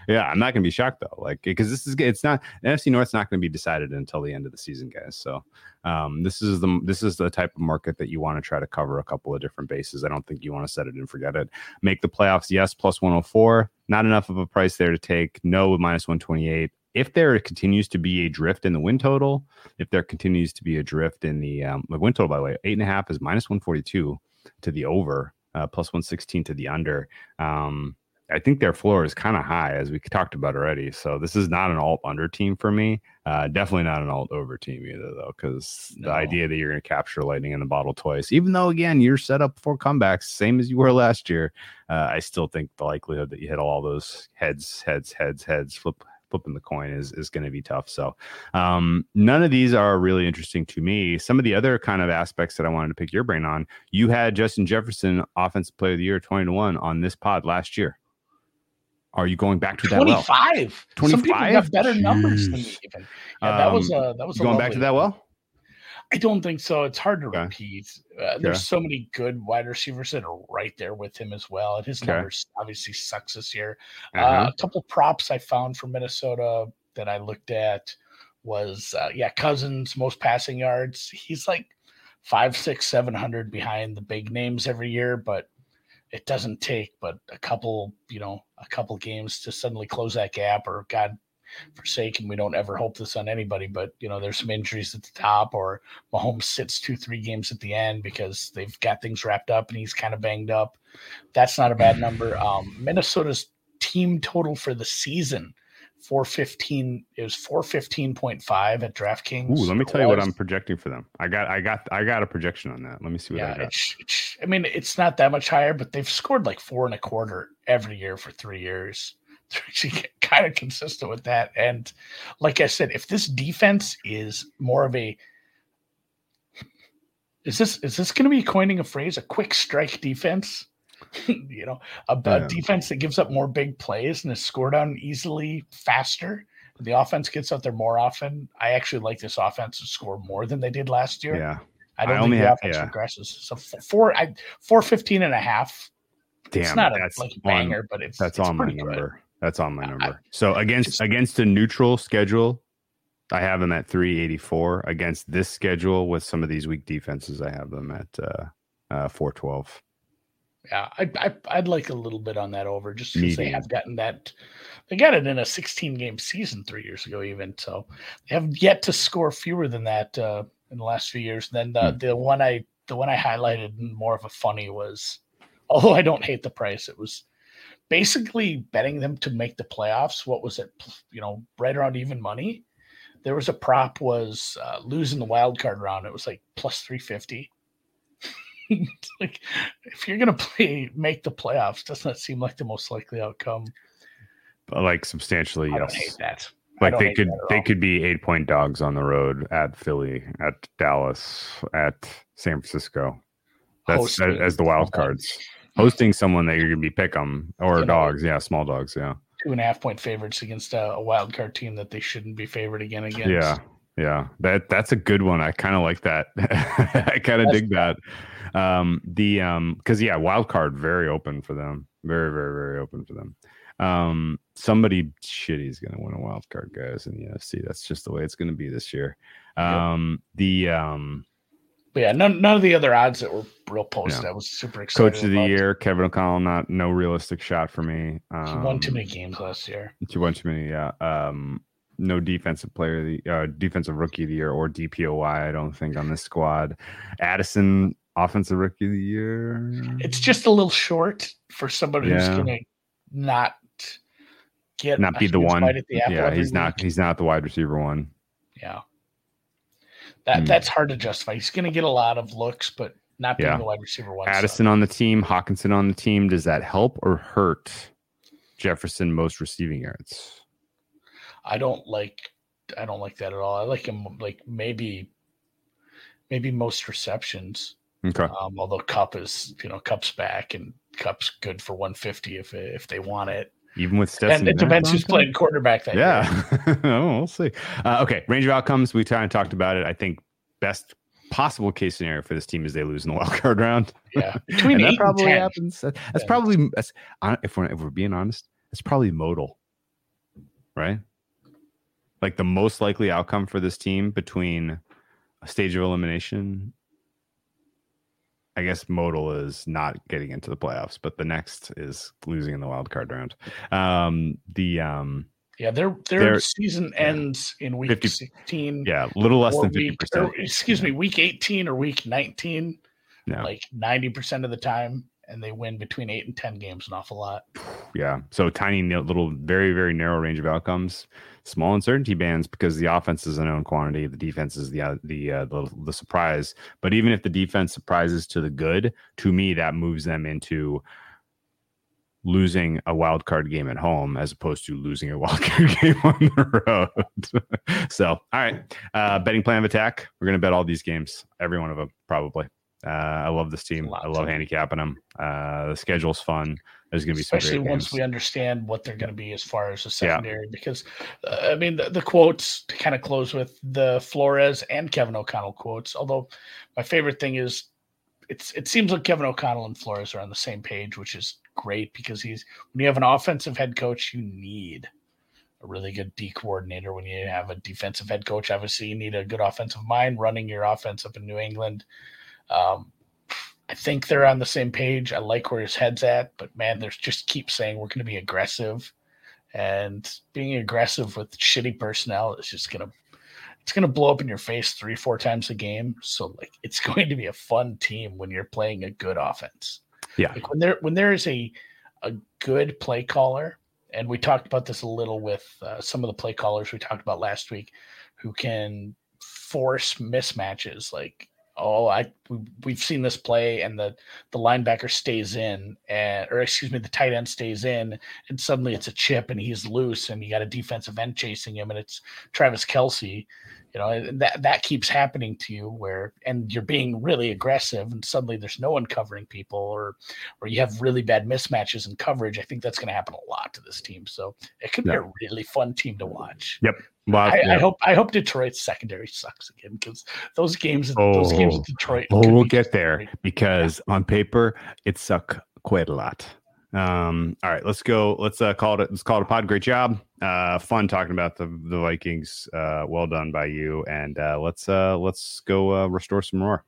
Yeah, I'm not going to be shocked though. Like, because this is, it's not, NFC North's not going to be decided until the end of the season, guys. So, um, this is the, this is the type of market that you want to try to cover a couple of different bases. I don't think you want to set it and forget it. Make the playoffs, yes, plus 104. Not enough of a price there to take. No, minus 128 if there continues to be a drift in the win total, if there continues to be a drift in the um, win total, by the way, eight and a half is minus 142 to the over, uh, plus 116 to the under. Um, I think their floor is kind of high, as we talked about already. So this is not an alt under team for me. Uh, definitely not an alt over team either, though, because no. the idea that you're going to capture lightning in the bottle twice, even though again you're set up for comebacks, same as you were last year, uh, I still think the likelihood that you hit all those heads, heads, heads, heads, flip flipping the coin is is going to be tough. So um, none of these are really interesting to me. Some of the other kind of aspects that I wanted to pick your brain on, you had Justin Jefferson, offensive player of the year, twenty to one on this pod last year. Are you going back to that 25. well? 25. Some people have better numbers than me even. Yeah, that um, was uh, that was going back to that well. I don't think so. It's hard to okay. repeat. Uh, there's so many good wide receivers that are right there with him as well, and his okay. numbers obviously sucks this year. Uh, uh-huh. Uh, a couple props I found from Minnesota that I looked at was uh, yeah, Cousins most passing yards. He's like five, six, seven hundred behind the big names every year, but it doesn't take but a couple, you know, a couple games to suddenly close that gap. Or God forsaken. We don't ever hope this on anybody, but you know, there's some injuries at the top, or Mahomes sits two, three games at the end because they've got things wrapped up and he's kind of banged up. That's not a bad number. Um, Minnesota's team total for the season. 415 it was 415.5 at DraftKings. Ooh, let me tell you what I'm projecting for them. I got I got I got a projection on that. Let me see what yeah, I got. It's, it's, I mean, it's not that much higher, but they've scored like four and a quarter every year for three years. kind of consistent with that. And like I said, if this defense is more of a is this is this going to be coining a phrase, a quick strike defense? you know, a, a defense that gives up more big plays and is scored on easily faster. The offense gets out there more often. I actually like this offense to score more than they did last year. Yeah. I don't I think the have, offense yeah. regresses. So four, I, four fifteen and a half. Damn, it's not a, like a banger, on, but it's that's it's on my number. Good. That's on my number. So against against a neutral schedule, I have them at 384 against this schedule with some of these weak defenses. I have them at uh, uh, 412. Yeah, I, I I'd like a little bit on that over just because they have gotten that. They got it in a 16 game season three years ago, even so they have yet to score fewer than that uh, in the last few years. then the Hmm. the one I the one I highlighted in more of a funny was, although I don't hate the price, it was basically betting them to make the playoffs. What was it? You know, right around even money. There was a prop was uh, losing the wild card round. It was like plus 350. Like if you're gonna play make the playoffs, doesn't that seem like the most likely outcome? But like substantially, I yes. hate that. Like they could they could be eight point dogs on the road at Philly, at Dallas, at San Francisco. That's Hosting as the wild cards. Hosting someone that you're gonna be pick 'em or dogs, yeah, small dogs, yeah. two and a half point favorites against a, a wild card team that they shouldn't be favored again against. Yeah, yeah. That that's a good one. I kind of like that. I kind of dig that. Um, the um, because yeah, wild card very open for them. Very, very, very open for them. Um, somebody shitty is gonna win a wild card, guys, in the NFC. That's just the way it's gonna be this year. Yep. Um, the um, But yeah, none, none of the other odds that were real posted. I was super excited. coach of the year, Kevin O'Connell. Not no realistic shot for me. Um, He won too many games last year. Too much too many, yeah. Um, no defensive player, the uh, defensive rookie of the year or DPOY. I don't think on this squad. Addison, offensive rookie of the year. It's just a little short for somebody who's gonna not get not be the one. the Yeah, he's not. He's not the wide receiver one. Yeah. That Hmm. that's hard to justify. He's going to get a lot of looks, but not being Yeah. the wide receiver one. Addison on the team, Hockenson on the team. Does that help or hurt Jefferson most receiving yards? I don't like I don't like that at all. I like him like maybe maybe most receptions. Okay. Um, although Kupp is you know Kupp's back and Kupp's good for 150 if if they want it. Even with Stetson. and it depends who's playing quarterback that. Yeah. oh, we'll see. Uh, okay. Range of outcomes. We kind of talked about it. I think best possible case scenario for this team is they lose in the wild card round. Yeah. Between that probably and 10. happens. That's Yeah. probably that's, if we're if we're being honest, it's probably modal, right? Like the most likely outcome for this team between a stage of elimination. I guess modal is not getting into the playoffs, but the next is losing in the wild card round. Um, the um, Yeah, their their They're- season yeah. ends in week 50 16. yeah, a little less than fifty percent. excuse me, week 18 or week 19, Yeah. like 90% of the time, and they win between eight and 10 games an awful lot. Yeah. So tiny, little, very, very narrow range of outcomes. Small uncertainty bands because the offense is a known quantity. The defense is the uh, the, uh, the the surprise. But even if the defense surprises to the good, to me that moves them into losing a wild card game at home as opposed to losing a wild card game on the road. so, all right, uh, betting plan of attack. We're gonna bet all these games, every one of them, probably. Uh, I love this team. I love handicapping them. Uh, the schedule's fun. There's gonna be some Especially once games. we understand what they're going to be as far as the secondary. Because, uh, I mean, the, the quotes to kind of close with the Flores and Kevin O'Connell quotes. Although my favorite thing is it's it seems like Kevin O'Connell and Flores are on the same page, which is great because he's when you have an offensive head coach, you need a really good D coordinator. When you have a defensive head coach, obviously you need a good offensive mind running your offense up in New England. Um, I think they're on the same page. I like where his head's at, but man, there's just keep saying we're going to be aggressive, and being aggressive with shitty personnel is just going to it's going to blow up in your face three four times a game. So like it's going to be a fun team when you're playing a good offense. Yeah. like when there when there is a a good play caller, and we talked about this a little with uh, some of the play callers we talked about last week, who can force mismatches like oh i we, we've seen this play and the the linebacker stays in and or excuse me the tight end stays in and suddenly it's a chip and he's loose and you got a defensive end chasing him and it's travis Kelce you know that that keeps happening to you where and you're being really aggressive and suddenly there's no one covering people or or you have really bad mismatches in coverage i think that's going to happen a lot to this team. So it could be a really fun team to watch Well, I, yeah. I hope I hope Detroit's secondary sucks again because those games those games Oh. in Detroit. Oh, we'll get there great. because on paper it suck quite a lot. Um, all right, let's go. Let's uh, call it. Let's call it a pod. Great job. Uh, fun talking about the the Vikings. Uh, well done by you. And uh, let's uh, let's go uh, restore some more.